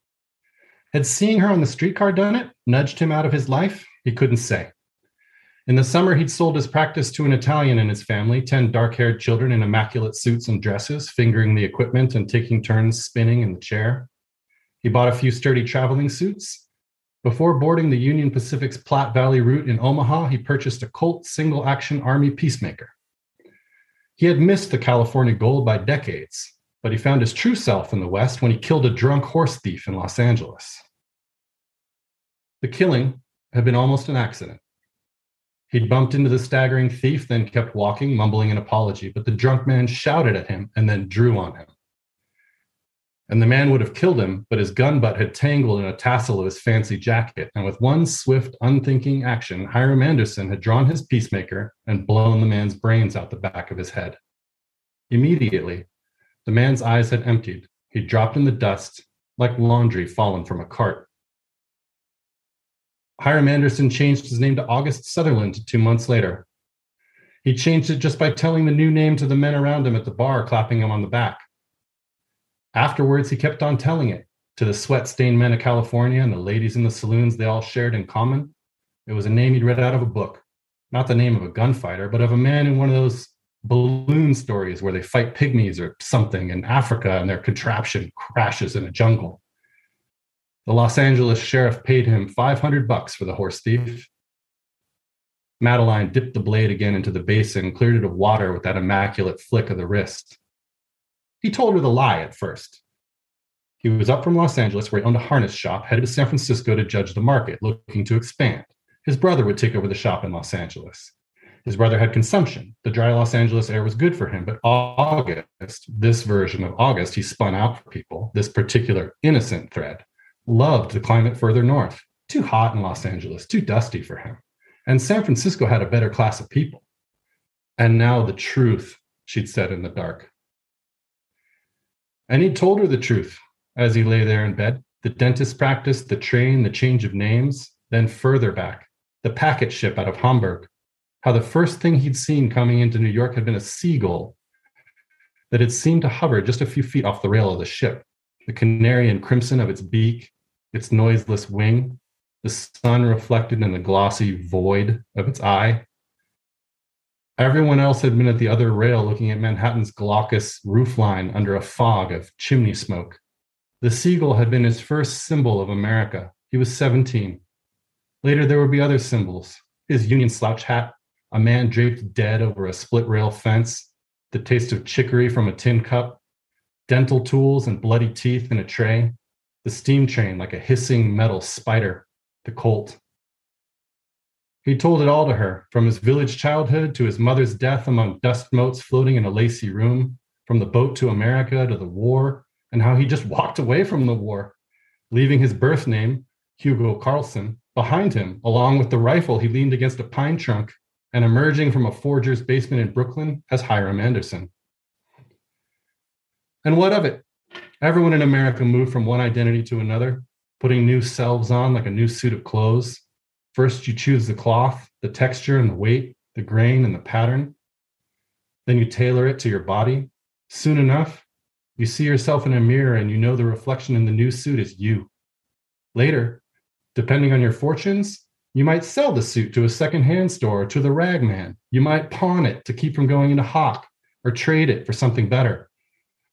Speaker 4: Had seeing her on the streetcar done it, nudged him out of his life? He couldn't say. In the summer, he'd sold his practice to an Italian and his family, 10 dark haired children in immaculate suits and dresses, fingering the equipment and taking turns spinning in the chair. He bought a few sturdy traveling suits. Before boarding the Union Pacific's Platte Valley route in Omaha, he purchased a Colt single action Army Peacemaker. He had missed the California gold by decades, but he found his true self in the West when he killed a drunk horse thief in Los Angeles. The killing had been almost an accident. He'd bumped into the staggering thief, then kept walking, mumbling an apology, but the drunk man shouted at him and then drew on him and the man would have killed him, but his gun butt had tangled in a tassel of his fancy jacket. And with one swift, unthinking action, Hiram Anderson had drawn his peacemaker and blown the man's brains out the back of his head. Immediately, the man's eyes had emptied. He dropped in the dust like laundry fallen from a cart. Hiram Anderson changed his name to August Sutherland two months later. He changed it just by telling the new name to the men around him at the bar, clapping him on the back. Afterwards, he kept on telling it to the sweat stained men of California and the ladies in the saloons they all shared in common. It was a name he'd read out of a book, not the name of a gunfighter, but of a man in one of those balloon stories where they fight pygmies or something in Africa and their contraption crashes in a jungle. The Los Angeles sheriff paid him 500 bucks for the horse thief. Madeline dipped the blade again into the basin, cleared it of water with that immaculate flick of the wrist. He told her the lie at first. He was up from Los Angeles, where he owned a harness shop, headed to San Francisco to judge the market, looking to expand. His brother would take over the shop in Los Angeles. His brother had consumption. The dry Los Angeles air was good for him, but August, this version of August, he spun out for people, this particular innocent thread, loved the climate further north. Too hot in Los Angeles, too dusty for him. And San Francisco had a better class of people. And now the truth, she'd said in the dark. And he'd told her the truth as he lay there in bed the dentist practice, the train, the change of names, then further back, the packet ship out of Hamburg, how the first thing he'd seen coming into New York had been a seagull that had seemed to hover just a few feet off the rail of the ship, the canary and crimson of its beak, its noiseless wing, the sun reflected in the glossy void of its eye, Everyone else had been at the other rail looking at Manhattan's glaucous roofline under a fog of chimney smoke. The seagull had been his first symbol of America. He was 17. Later, there would be other symbols his Union slouch hat, a man draped dead over a split rail fence, the taste of chicory from a tin cup, dental tools and bloody teeth in a tray, the steam train like a hissing metal spider, the Colt. He told it all to her, from his village childhood to his mother's death among dust motes floating in a lacy room, from the boat to America to the war, and how he just (laughs) walked away from the war, leaving his birth name, Hugo Carlson, behind him, along with the rifle he leaned against a pine trunk, and emerging from a forger's basement in Brooklyn as Hiram Anderson. And what of it? Everyone in America moved from one identity to another, putting new selves on like a new suit of clothes, First, you choose the cloth, the texture and the weight, the grain and the pattern. Then you tailor it to your body. Soon enough, you see yourself in a mirror and you know the reflection in the new suit is you. Later, depending on your fortunes, you might sell the suit to a secondhand store or to the ragman. You might pawn it to keep from going into hock or trade it for something better.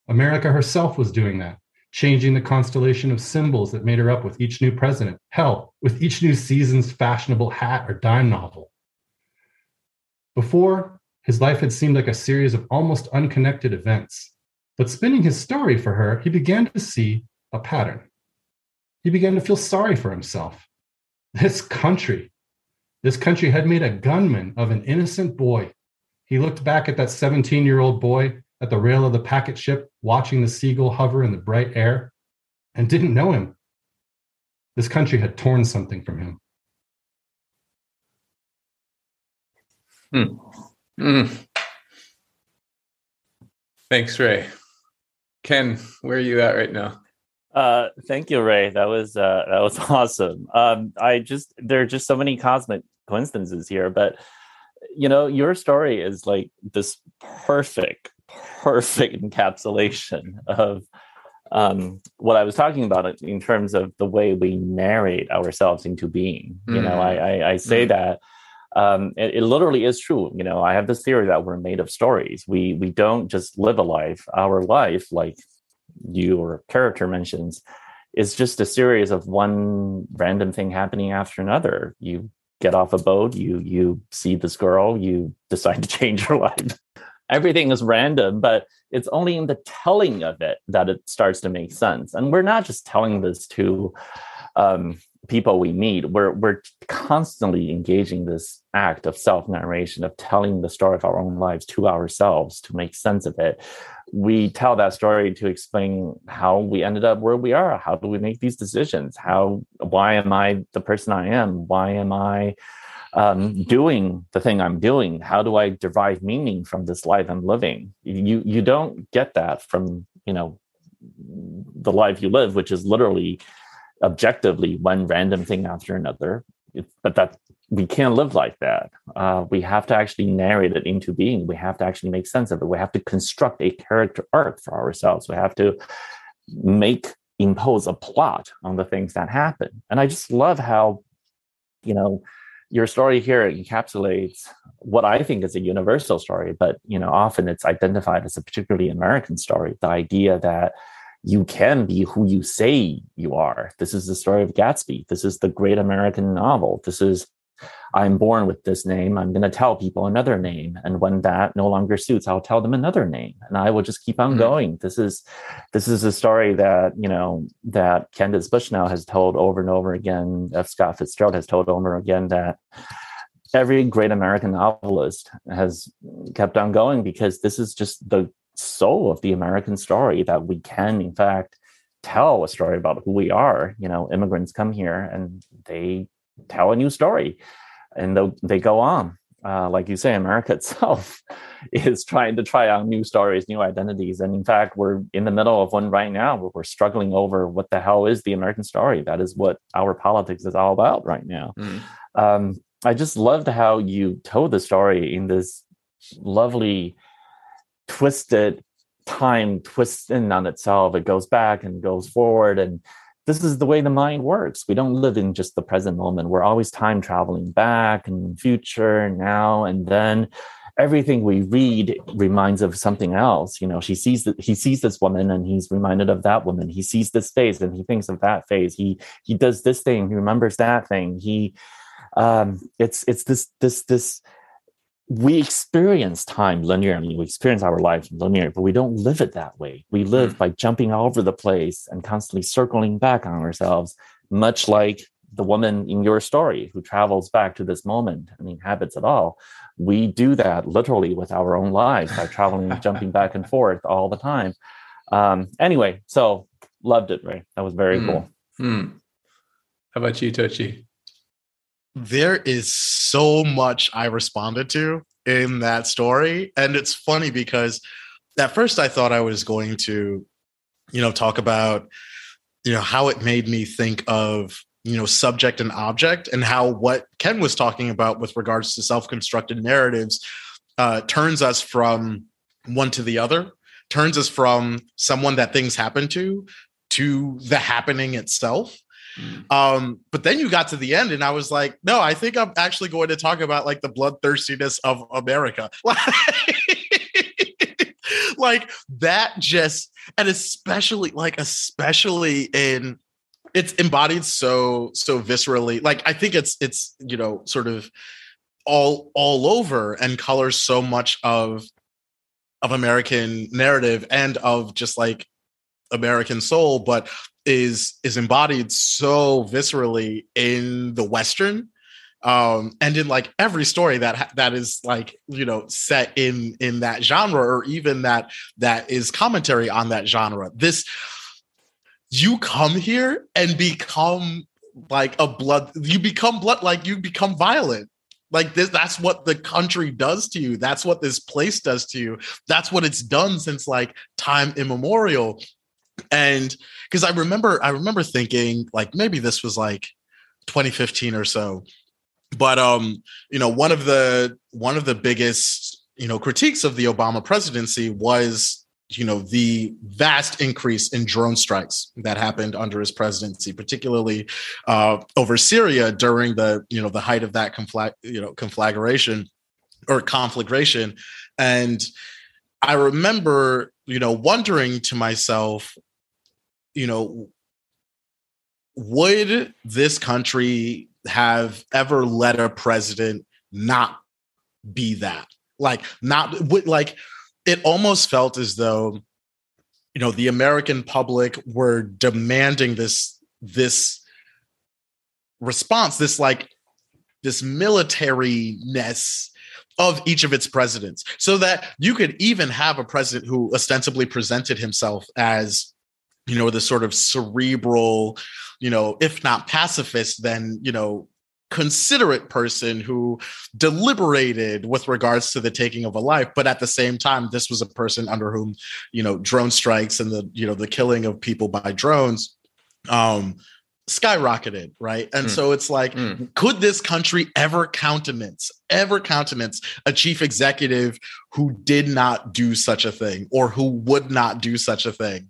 Speaker 4: America herself was doing that, changing the constellation of symbols that made her up with each new president. Hell, with each new season's fashionable hat or dime novel. Before, his life had seemed like a series of almost unconnected events. But spinning his story for her, he began to see a pattern. He began to feel sorry for himself. This country, this country had made a gunman of an innocent boy. He looked back at that 17 year old boy at the rail of the packet ship, watching the seagull hover in the bright air, and didn't know him. This country had torn something from him.
Speaker 5: Hmm. Mm. Thanks, Ray. Ken, where are you at right now?
Speaker 3: Uh, thank you, Ray. That was uh, that was (laughs) awesome. Um, I just there are just so many cosmic coincidences here, but you know, your story is like this perfect, perfect encapsulation of um, what I was talking about in terms of the way we narrate ourselves into being. Mm. You know, I I, I say mm. that um, it, it, literally is true. You know, I have this theory that we're made of stories. We we don't just live a life. Our life, like you or character mentions, is just a series of one random thing happening after another. You get off a boat, you you see this girl, you decide to (laughs) change your life. Everything is random, but it's only in the telling of it that it starts to make sense. And we're not just telling this to um, people we meet, we're we're constantly engaging this act of self-narration, of telling the story of our own lives to ourselves to make sense of it. We tell that story to explain how we ended up where we are. How do we make these decisions? How why am I the person I am? Why am I um, doing the thing I'm doing? How do I derive meaning from this life I'm living? You you don't get that from you know the life you live, which is literally objectively one random thing after another. but that we can't live like that. Uh, we have to actually narrate it into being. We have to actually make sense of it. We have to construct a character arc for ourselves. We have to make impose a plot on the things that happen. And I just love how, you know, your story here encapsulates what I think is a universal story, but you know, often it's identified as a particularly American story. The idea that you can be who you say you are. This is the story of Gatsby. This is the great American novel. This is I'm born with this name. I'm going to tell people another name, and when that no longer suits, I'll tell them another name, and I will just keep on mm-hmm. going. This is this is a story that you know that Candace Bushnell has told over and over again. F. Scott Fitzgerald has told over again that every great American novelist has kept on going because this is just the soul of the American story that we can, in fact, tell a story about who we are. You know, immigrants come here and they tell a new story and they go on. Uh, like you say, America (laughs) itself is trying to try out new stories, new identities. And in fact, we're in the middle of one right now where we're struggling over what the hell is the American story. That is what our politics is all about right now. Mm. Um, I just loved how you told the story in this lovely twisted time twists in on itself. It goes back and goes forward. And this is the way the mind works. We don't live in just the present moment. We're always time traveling back and future, now and then. Everything we read reminds of something else. You know, she sees that he sees this woman and he's reminded of that woman. He sees this phase and he thinks of that phase. He he does this thing, he remembers that thing. He um it's it's this this this we experience time linearly. We experience our lives linearly, but we don't live it that way. We live mm. by jumping all over the place and constantly circling back on ourselves, much like the woman in your story who travels back to this moment and inhabits it all. We do that literally with our own lives by traveling, jumping back and forth all the time. Um, anyway, so loved it, Ray. That was very mm. cool.
Speaker 5: Mm. How about you, Tochi?
Speaker 2: There is so much I responded to in that story. And it's funny because at first I thought I was going to, you know, talk about, you know, how it made me think of, you know, subject and object and how what Ken was talking about with regards to self constructed narratives uh, turns us from one to the other, turns us from someone that things happen to to the happening itself. Mm. Um, but then you got to the end, and I was like, no, I think I'm actually going to talk about like the bloodthirstiness of America. (laughs) like that just and especially like especially in it's embodied so so viscerally like i think it's it's you know sort of all all over and colors so much of of american narrative and of just like american soul but is is embodied so viscerally in the western um and in like every story that that is like you know set in in that genre or even that that is commentary on that genre. This you come here and become like a blood you become blood like you become violent. Like this that's what the country does to you. That's what this place does to you. That's what it's done since like time immemorial and because i remember i remember thinking like maybe this was like 2015 or so but um you know one of the one of the biggest you know critiques of the obama presidency was you know the vast increase in drone strikes that happened under his presidency particularly uh, over syria during the you know the height of that conflag- you know conflagration or conflagration. And i remember you know wondering to myself you know would this country have ever let a president not be that. Like, not like it almost felt as though, you know, the American public were demanding this, this response, this like, this militariness of each of its presidents so that you could even have a president who ostensibly presented himself as you know the sort of cerebral you know, if not pacifist, then, you know, considerate person who deliberated with regards to the taking of a life but at the same time this was a person under whom you know drone strikes and the you know the killing of people by drones um skyrocketed right and mm. so it's like mm. could this country ever countenance ever countenance a chief executive who did not do such a thing or who would not do such a thing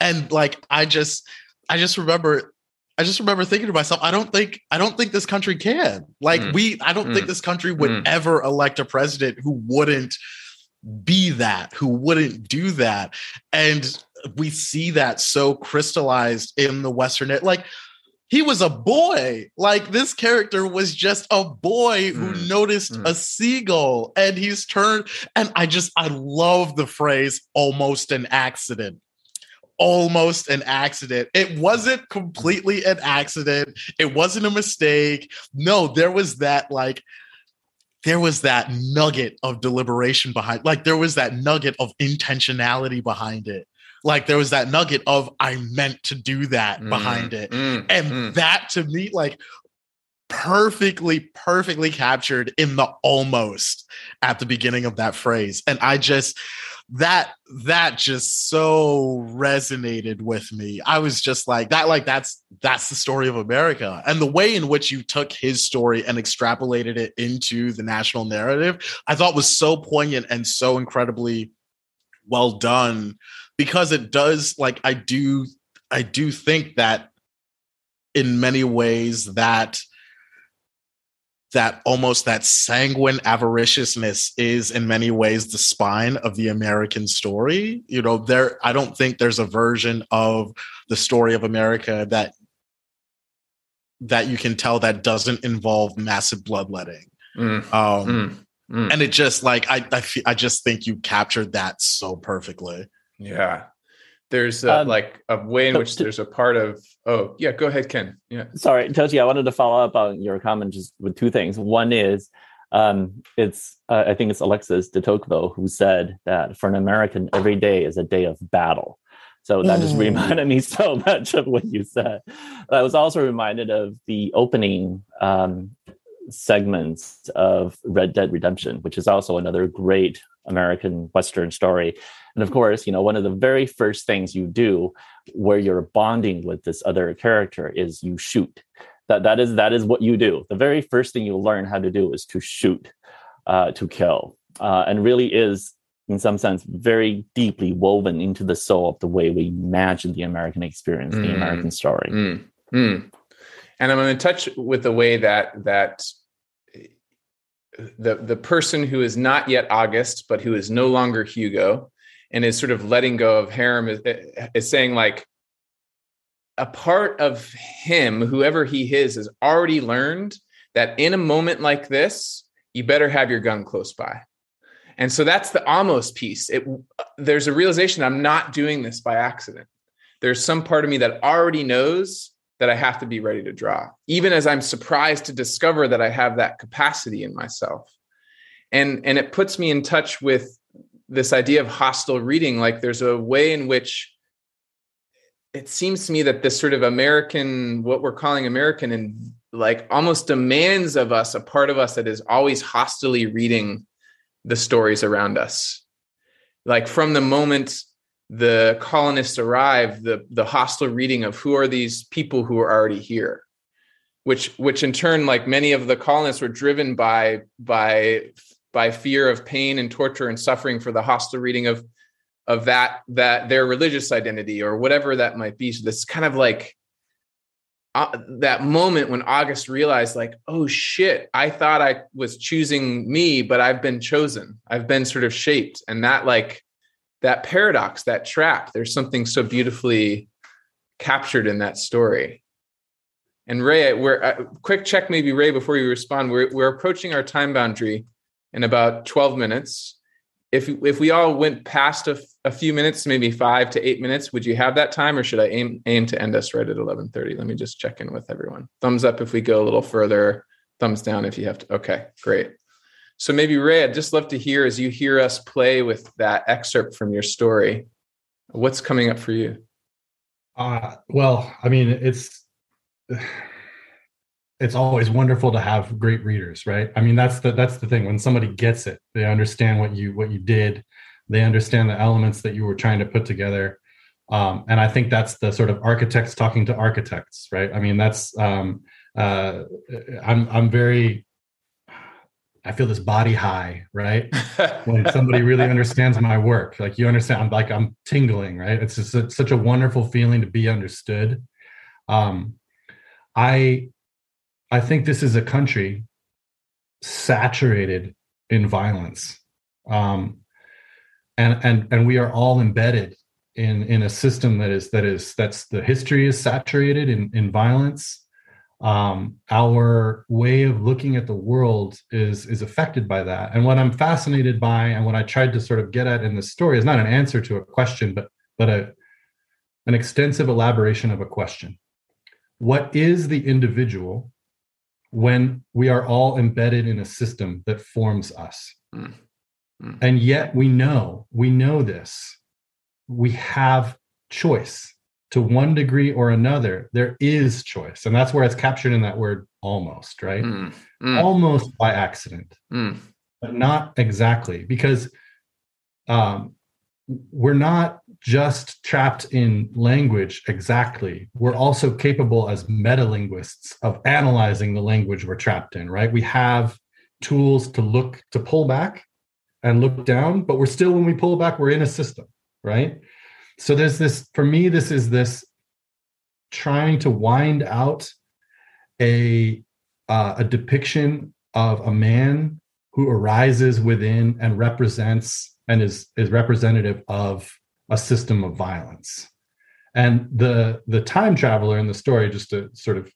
Speaker 2: and like i just i just remember I just remember thinking to myself, I don't think I don't think this country can. Like mm. we I don't mm. think this country would mm. ever elect a president who wouldn't be that, who wouldn't do that. And we see that so crystallized in the western like he was a boy. Like this character was just a boy who mm. noticed mm. a seagull and he's turned and I just I love the phrase almost an accident almost an accident. It wasn't completely an accident. It wasn't a mistake. No, there was that like there was that nugget of deliberation behind like there was that nugget of intentionality behind it. Like there was that nugget of I meant to do that mm, behind it. Mm, and mm. that to me like perfectly perfectly captured in the almost at the beginning of that phrase. And I just that that just so resonated with me. I was just like that like that's that's the story of America. And the way in which you took his story and extrapolated it into the national narrative, I thought was so poignant and so incredibly well done because it does like I do I do think that in many ways that that almost that sanguine avariciousness is in many ways the spine of the American story. You know, there I don't think there's a version of the story of America that that you can tell that doesn't involve massive bloodletting. Mm. Um, mm. Mm. And it just like I I, I just think you captured that so perfectly.
Speaker 5: Yeah, there's a, um, like a way in which to, there's a part of oh yeah go ahead ken. Yeah.
Speaker 3: Sorry tochi i wanted to follow up on your comment just with two things. One is um, it's uh, i think it's alexis de tocqueville who said that for an american every day is a day of battle. So that mm. just reminded me (laughs) so much of what you said. I was also reminded of the opening um, segments of red dead redemption which is also another great american western story and of course, you know, one of the very first things you do where you're bonding with this other character is you shoot. That that is that is what you do. The very first thing you learn how to do is to shoot, uh, to kill. uh, and really is in some sense very deeply woven into the soul of the way we imagine the american experience mm. the american story
Speaker 5: mm. Mm. and i'm going to touch with the way that that the the person who is not yet august but who is no longer hugo and is sort of letting go of harem is, is saying like a part of him whoever he is has already learned that in a moment like this you better have your gun close by. And so that's the almost piece. It there's a realization i'm not doing this by accident. There's some part of me that already knows that i have to be ready to draw even as i'm surprised to discover that i have that capacity in myself. And and it puts me in touch with this idea of hostile reading like there's a way in which it seems to me that this sort of american what we're calling american and like almost demands of us a part of us that is always hostilely reading the stories around us. Like from the moment the colonists arrive the the hostile reading of who are these people who are already here which which in turn like many of the colonists were driven by by by fear of pain and torture and suffering for the hostile reading of of that that their religious identity or whatever that might be. So this kind of like uh, that moment when august realized like oh shit i thought i was choosing me but i've been chosen. I've been sort of shaped. And that like that paradox that trap there's something so beautifully captured in that story. And ray we're uh, quick check maybe ray before you respond. We're, we're approaching our time boundary in about 12 minutes. If if we all went past a, a few minutes maybe five to eight minutes would you have that time or should i aim aim to end us right at 11.30 let me just check in with everyone. Thumbs up if we go a little further. Thumbs down if you have to okay great. So maybe ray i'd just love to hear as you hear us play with that excerpt from your story what's coming up for you?
Speaker 4: Uh, well i mean it's it's always wonderful to have great readers right? I mean that's the that's the thing. When somebody gets it they understand what you what you did. They understand the elements that you were trying to put together. Um, and i think that's the sort of architects talking to architects right? I mean that's um, uh, i'm i'm very i feel this body high right? When somebody really (laughs) understands my work. Like you understand i'm like i'm tingling right? It's just a, such a wonderful feeling to be understood. Um, i I think this is a country saturated in violence, um, and and and we are all embedded in in a system that is that is that's the history is saturated in in violence. Um, our way of looking at the world is is affected by that. And what I'm fascinated by, and what I tried to sort of get at in this story, is not an answer to a question, but but a an extensive elaboration of a question. What is the individual when we are all embedded in a system that forms us. Mm. Mm. And yet we know, we know this. We have choice to one degree or another. There is choice. And that's where it's captured in that word almost, right? Mm. Almost by accident, hmm. but not exactly because um, we're not just trapped in language exactly. We're also capable as metalinguists of analyzing the language we're trapped in, right? We have tools to look, to pull back and look down, but we're still, when we pull back, we're in a system, right? So there's this, for me, this is this trying to wind out a uh, a depiction of a man who arises within and represents and is is representative of a system of violence. And the the time traveler in the story, just to sort of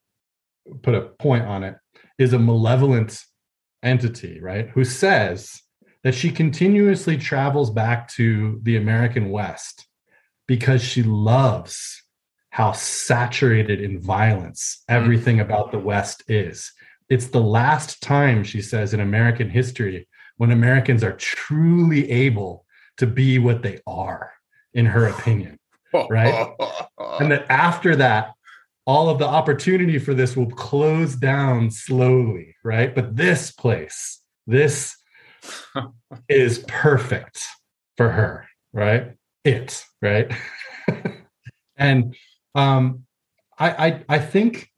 Speaker 4: put a point on it, is a malevolent entity, right? Who says that she continuously travels back to the American West because she loves how saturated in violence mm. everything about the West is. It's the last time, she says, in American history when Americans are truly able to be what they are in her opinion, right? and that after that, all of the opportunity for this will close down slowly, right? But this place, this (laughs) is perfect for her, right? It, right? (laughs) and um, I, I, I think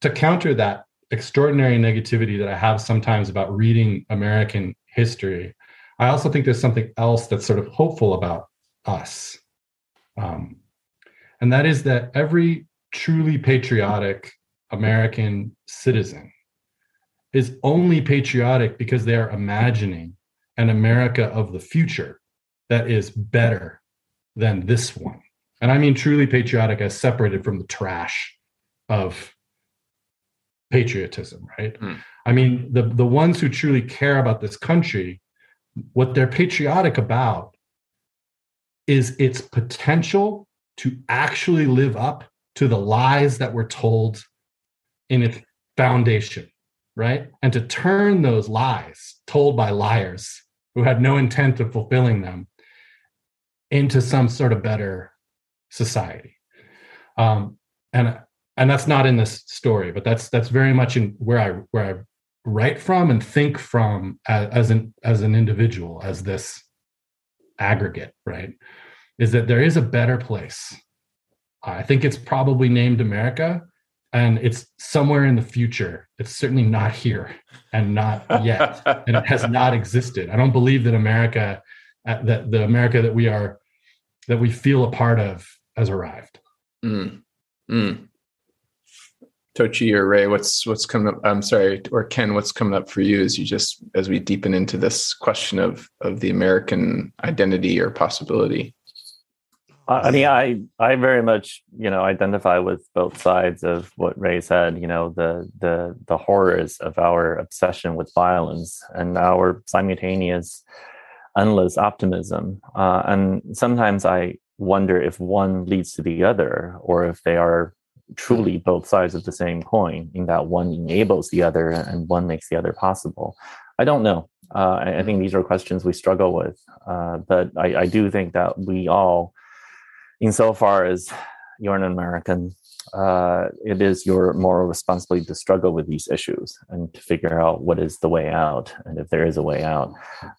Speaker 4: to counter that extraordinary negativity that I have sometimes about reading American history. I also think there's something else that's sort of hopeful about us. Um, and that is that every truly patriotic American citizen is only patriotic because they are imagining an America of the future that is better than this one. And I mean truly patriotic as separated from the trash of patriotism, right? Mm. I mean, the, the ones who truly care about this country, what they're patriotic about is its potential to actually live up to the lies that were told in its foundation, right? And to turn those lies told by liars who had no intent of fulfilling them into some sort of better society. Um, and and that's not in this story, but that's that's very much in where I where I write from and think from as, as an as an individual, as this aggregate, right? Is that there is a better place. I think it's probably named America, and it's somewhere in the future. It's certainly not here and not yet, and it has not existed. I don't believe that America, uh, that the America that we are, that we feel a part of, has arrived. Mm. Mm.
Speaker 5: Tochi or Ray, what's what's coming up? I'm sorry, or Ken, what's coming up for you as you just as we deepen into this question of of the American identity or possibility?
Speaker 3: I mean, I I very much you know identify with both sides of what Ray said. You know, the the the horrors of our obsession with violence and our simultaneous endless optimism. Uh, and sometimes I wonder if one leads to the other, or if they are truly both sides of the same coin. In that one enables the other, and one makes the other possible. I don't know. Uh, I, I, think these are questions we struggle with, uh, but I, I do think that we all insofar as you're an American, uh, it is your moral responsibility to struggle with these issues and to figure out what is the way out, and if there is a way out.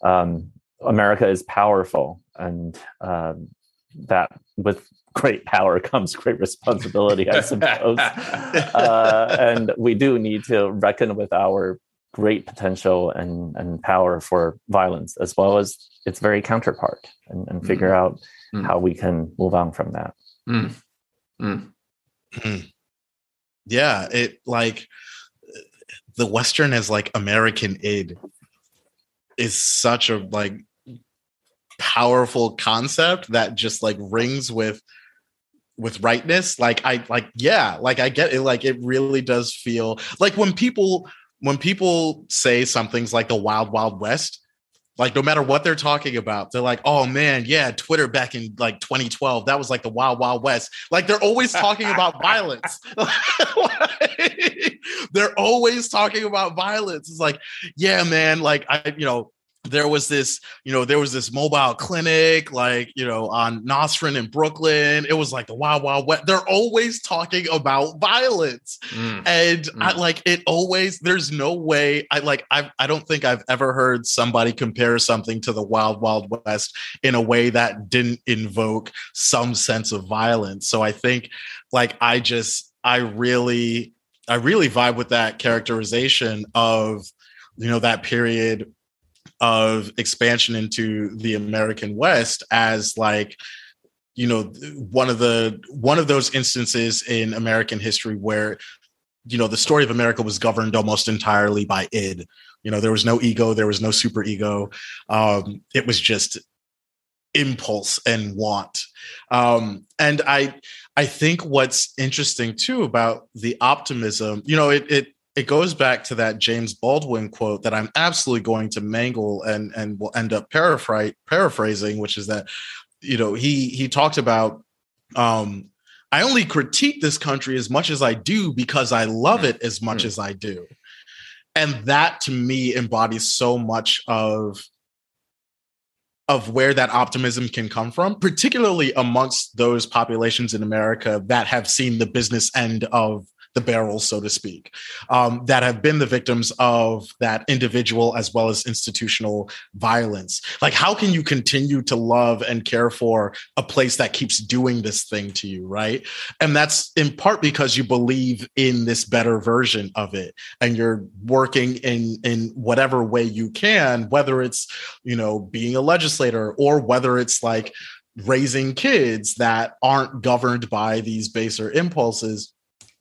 Speaker 3: Um, America is powerful, and um, that with great power comes great responsibility, I suppose. (laughs) uh, and we do need to reckon with our great potential and, and power for violence, as well as its very counterpart, and, and figure mm. out mm. how we can move on from that. Mm.
Speaker 2: mm. mm. Yeah, it like the Western as like American aid is such a like powerful concept that just like rings with with rightness like i like yeah like i get it like it really does feel like when people when people say something's like the wild wild west like no matter what they're talking about, they're like, "Oh man, yeah, Twitter back in like 2012, that was like the wild wild west." Like they're always talking about (laughs) violence. (laughs) like, they're always talking about violence. It's like, yeah, man, like I, you know, there was this, you know, there was this mobile clinic, like, you know, on Nostrand in Brooklyn. It was like the wild, wild west. They're always talking about violence. Mm. And mm. I like it always, there's no way I like, I, I don't think I've ever heard somebody compare something to the wild, wild west in a way that didn't invoke some sense of violence. So I think like, I just, I really, I really vibe with that characterization of, you know, that period of expansion into the American West as like you know one of the one of those instances in American history where you know the story of America was governed almost entirely by id. You know there was no ego, there was no super ego. Um, it was just impulse and want. Um, and I I think what's interesting too about the optimism, you know, it it it goes back to that James Baldwin quote that I'm absolutely going to mangle and and will end up paraphrasing, which is that you know he he talked about um, I only critique this country as much as I do because I love it as much mm-hmm. as I do, and that to me embodies so much of of where that optimism can come from, particularly amongst those populations in America that have seen the business end of the barrel, so to speak, um, that have been the victims of that individual as well as institutional violence. Like, how can you continue to love and care for a place that keeps doing this thing to you, right? And that's in part because you believe in this better version of it, and you're working in in whatever way you can, whether it's you know being a legislator or whether it's like raising kids that aren't governed by these baser impulses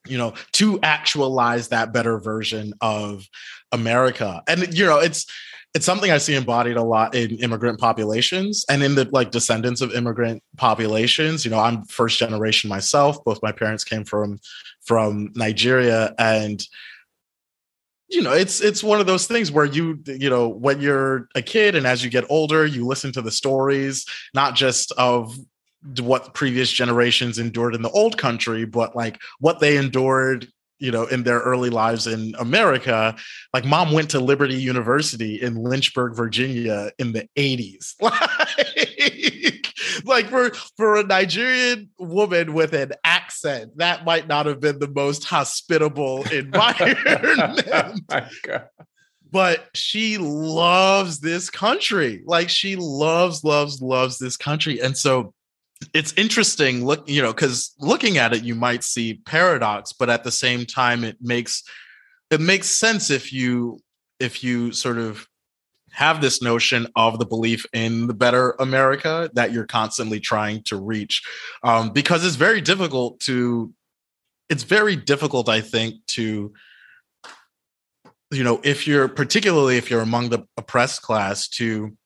Speaker 2: you know to actualize that better version of america. And you know it's it's something i see embodied a lot in immigrant populations and in the like descendants of immigrant populations. You know i'm first generation myself. Both my parents came from from nigeria. And you know it's it's one of those things where you you know when you're a kid and as you get older you listen to the stories not just of what previous generations endured in the old country but like what they endured you know in their early lives in america like mom went to liberty university in lynchburg virginia in the 80s (laughs) like, like for for a nigerian woman with an accent that might not have been the most hospitable (laughs) environment. (laughs) Oh but she loves this country. Like she loves loves loves this country. And so it's interesting look you know because looking at it you might see paradox but at the same time it makes it makes sense if you if you sort of have this notion of the belief in the better america that you're constantly trying to reach. Um, because it's very difficult to it's very difficult i think to you know if you're particularly if you're among the oppressed class to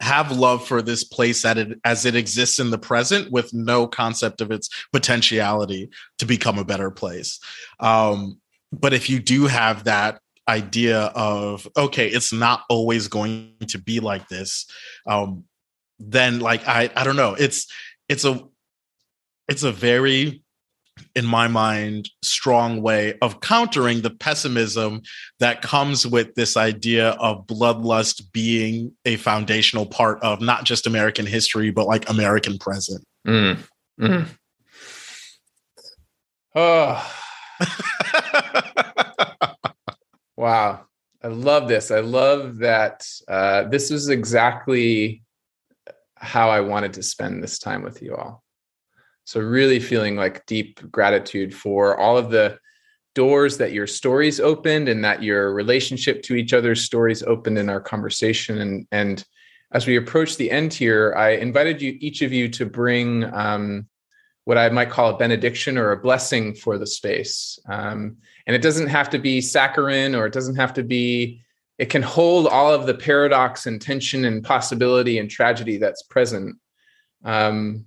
Speaker 2: have love for this place it as it exists in the present with no concept of its potentiality to become a better place. Um, but if you do have that idea of okay it's not always going to be like this um, then like i i don't know. It's it's a it's a very in my mind, strong way of countering the pessimism that comes with this idea of bloodlust being a foundational part of not just American history, but like American present. Mm. Mm.
Speaker 5: Oh. (sighs) wow. I love this. I love that uh, this is exactly how I wanted to spend this time with you all. So, really feeling like deep gratitude for all of the doors that your stories opened and that your relationship to each other's stories opened in our conversation. And, and as we approach the end here, I invited you, each of you, to bring um, what I might call a benediction or a blessing for the space. Um, and it doesn't have to be saccharine or it doesn't have to be, it can hold all of the paradox and tension and possibility and tragedy that's present. Um,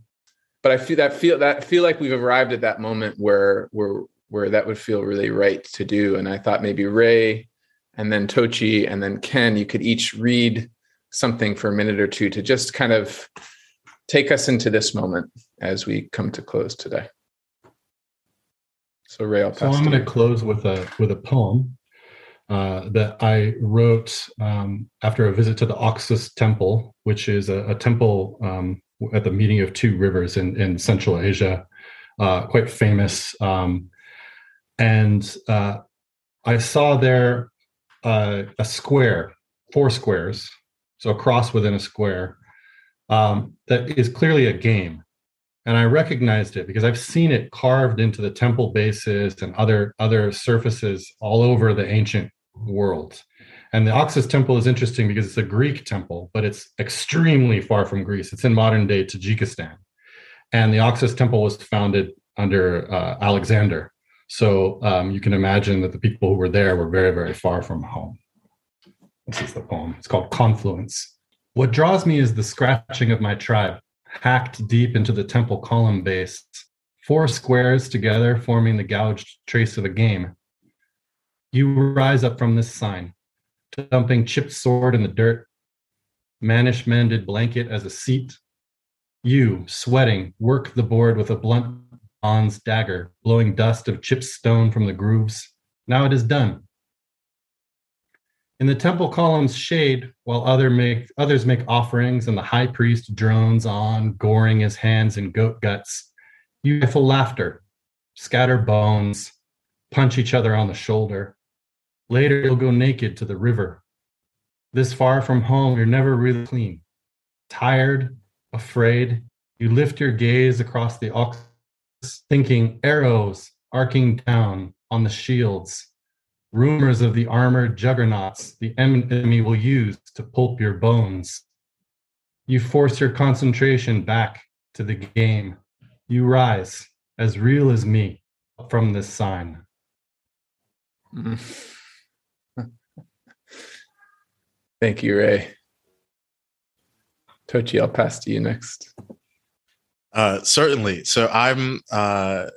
Speaker 5: but I feel that feel that feel like we've arrived at that moment where where where that would feel really right to do. And I thought maybe Ray and then Tochi and then Ken, you could each read something for a minute or two to just kind of take us into this moment as we come to close today. So Ray, I'll
Speaker 4: so I'm going to close with a with a poem uh, that I wrote um, after a visit to the Oxus Temple, which is a, a temple um, at the meeting of two rivers in, in Central Asia, uh, quite famous. Um, and uh, I saw there uh, a square, four squares, so a cross within a square, um, that is clearly a game. And I recognized it because I've seen it carved into the temple bases and other other surfaces all over the ancient world. And the Oxus temple is interesting because it's a Greek temple, but it's extremely far from Greece. It's in modern day Tajikistan. And the Oxus temple was founded under uh, Alexander. So um, you can imagine that the people who were there were very, very far from home. This is the poem. It's called Confluence. What draws me is the scratching of my tribe, hacked deep into the temple column base, four squares together forming the gouged trace of a game. You rise up from this sign, dumping chipped sword in the dirt, mannish mended blanket as a seat. You, sweating, work the board with a blunt bronze dagger, blowing dust of chipped stone from the grooves. Now it is done. In the temple column's shade, while other make, others make offerings and the high priest drones on, goring his hands in goat guts, you laughter, scatter bones, punch each other on the shoulder. Later, you'll go naked to the river. This far from home, you're never really clean. Tired, afraid, you lift your gaze across the ox, thinking arrows arcing down on the shields, rumors of the armored juggernauts the enemy will use to pulp your bones. You force your concentration back to the game. You rise, as real as me, from this sign. Mm.
Speaker 5: Thank you, Ray. Tochi, I'll pass to you next.
Speaker 2: Uh, certainly. So I'm, uh,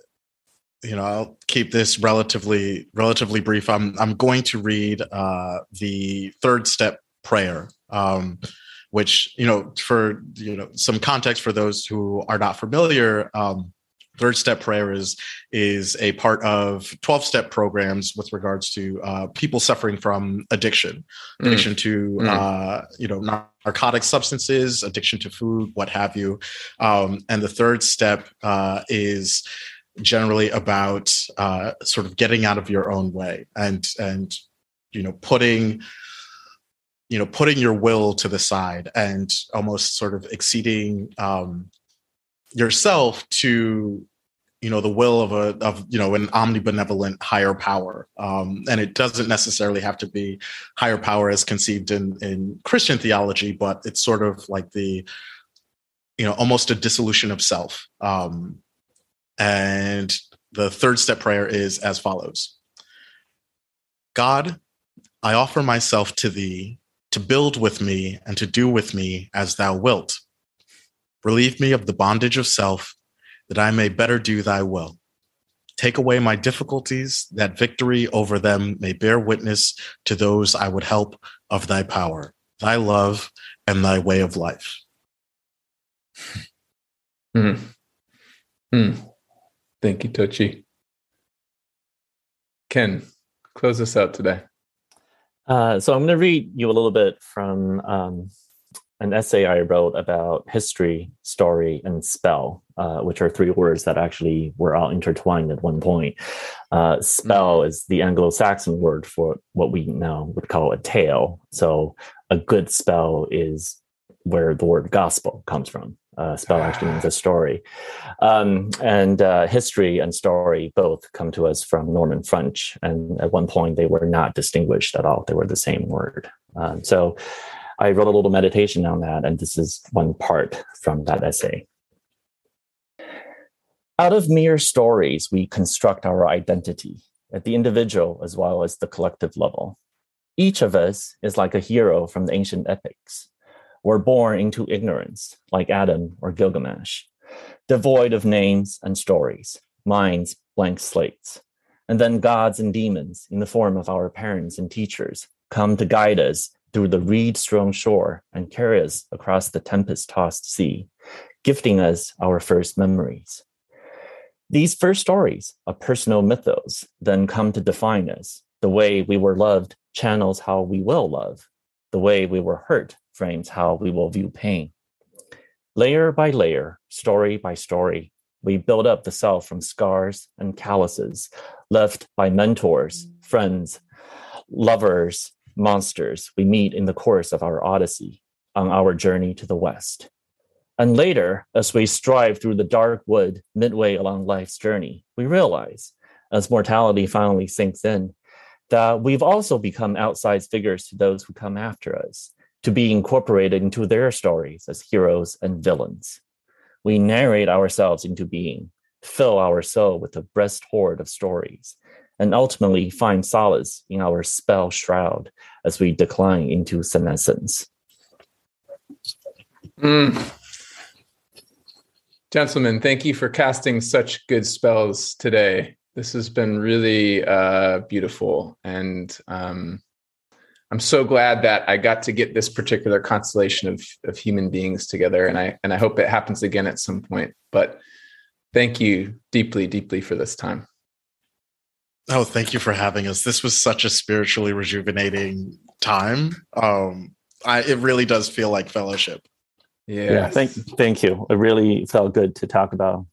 Speaker 2: you know, I'll keep this relatively relatively brief. I'm I'm going to read uh, the third step prayer, um, which you know, for you know, some context for those who are not familiar. Um, third step prayer is is a part of 12 step programs with regards to uh, people suffering from addiction mm. addiction to mm. uh, you know narcotic substances addiction to food what have you um, and the third step uh, is generally about uh, sort of getting out of your own way and and you know putting you know putting your will to the side and almost sort of exceeding um, yourself to you know the will of a of you know an omnibenevolent higher power. Um, and it doesn't necessarily have to be higher power as conceived in in christian theology but it's sort of like the you know almost a dissolution of self. Um, and the third step prayer is as follows. God i offer myself to thee to build with me and to do with me as thou wilt relieve me of the bondage of self that I may better do thy will. Take away my difficulties, that victory over them may bear witness to those I would help of thy power, thy love, and thy way of life.
Speaker 5: Mm. Mm. Thank you, Tochi. Ken, close us out today.
Speaker 3: Uh, so I'm going to read you a little bit from um, an essay I wrote about history, story, and spell, uh, which are three words that actually were all intertwined at one point. Uh, spell mm-hmm. is the Anglo Saxon word for what we now would call a tale. So a good spell is where the word gospel comes from. Uh, spell actually means a story. Um, and uh, history and story both come to us from Norman French. And at one point, they were not distinguished at all, they were the same word. Um, so I wrote a little meditation on that, and this is one part from that essay. Out of mere stories, we construct our identity at the individual as well as the collective level. Each of us is like a hero from the ancient epics. We're born into ignorance, like Adam or Gilgamesh, devoid of names and stories, minds blank slates. And then gods and demons, in the form of our parents and teachers, come to guide us through the reed strewn shore and carry us across the tempest tossed sea, gifting us our first memories. These first stories of personal mythos then come to define us. The way we were loved channels how we will love. The way we were hurt frames how we will view pain. Layer by layer, story by story, we build up the self from scars and calluses left by mentors, mm. friends, lovers, monsters we meet in the course of our odyssey on our journey to the west. And later, as we strive through the dark wood midway along life's journey, we realize, as mortality finally sinks in, that we've also become outsized figures to those who come after us, to be incorporated into their stories as heroes and villains. We narrate ourselves into being, fill our soul with a breast hoard of stories, and ultimately find solace in our spell shroud as we decline into senescence.
Speaker 5: Mm. Gentlemen, thank you for casting such good spells today. This has been really uh, beautiful. And um, I'm so glad that I got to get this particular constellation of, of human beings together. And I, and I hope it happens again at some point. But thank you deeply, deeply for this time.
Speaker 2: Oh, thank you for having us. This was such a spiritually rejuvenating time. Um, I, it really does feel like fellowship.
Speaker 3: Yes. Yeah, thank thank you. It really felt good to talk about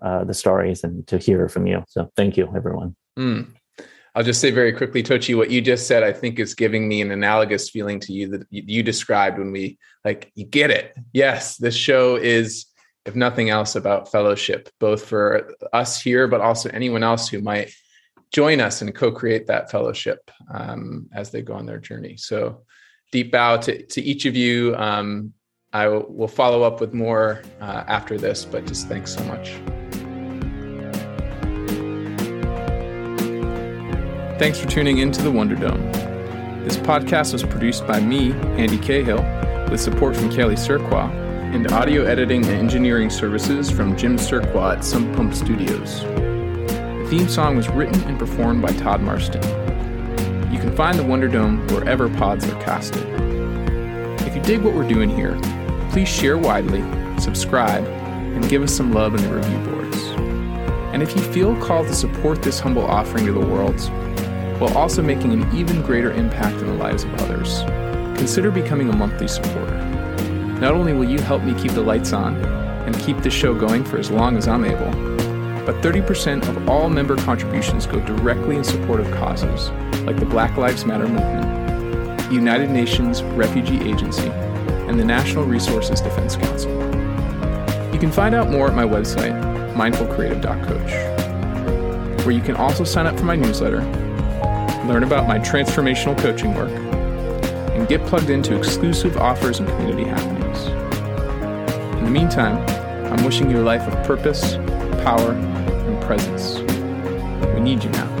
Speaker 3: uh, the stories and to hear from you. So thank you, everyone.
Speaker 5: Mm. I'll just say very quickly, Tochi, what you just said, I think is giving me an analogous feeling to you that you described when we like, you get it. Yes, this show is, if nothing else, about fellowship, both for us here, but also anyone else who might join us and co-create that fellowship um, as they go on their journey. So deep bow to, to each of you. Um, I will follow up with more uh, after this, but just thanks so much. Thanks for tuning in to the Wonder Dome. This podcast was produced by me, Andy Cahill, with support from Kelly Surqua, and audio editing and engineering services from Jim Surqua at Sump Pump Studios. The theme song was written and performed by Todd Marston. You can find the Wonder Dome wherever pods are casted. If you dig what we're doing here, please share widely, subscribe, and give us some love in the review boards. And if you feel called to support this humble offering to the world, while also making an even greater impact in the lives of others. Consider becoming a monthly supporter. Not only will you help me keep the lights on and keep this show going for as long as I'm able, but 30% of all member contributions go directly in support of causes like the Black Lives Matter movement, the United Nations Refugee Agency, and the Natural Resources Defense Council. You can find out more at my website, mindfulcreative.coach, where you can also sign up for my newsletter learn about my transformational coaching work, and get plugged into exclusive offers and community happenings. In the meantime, I'm wishing you a life of purpose, power, presence. We need you now.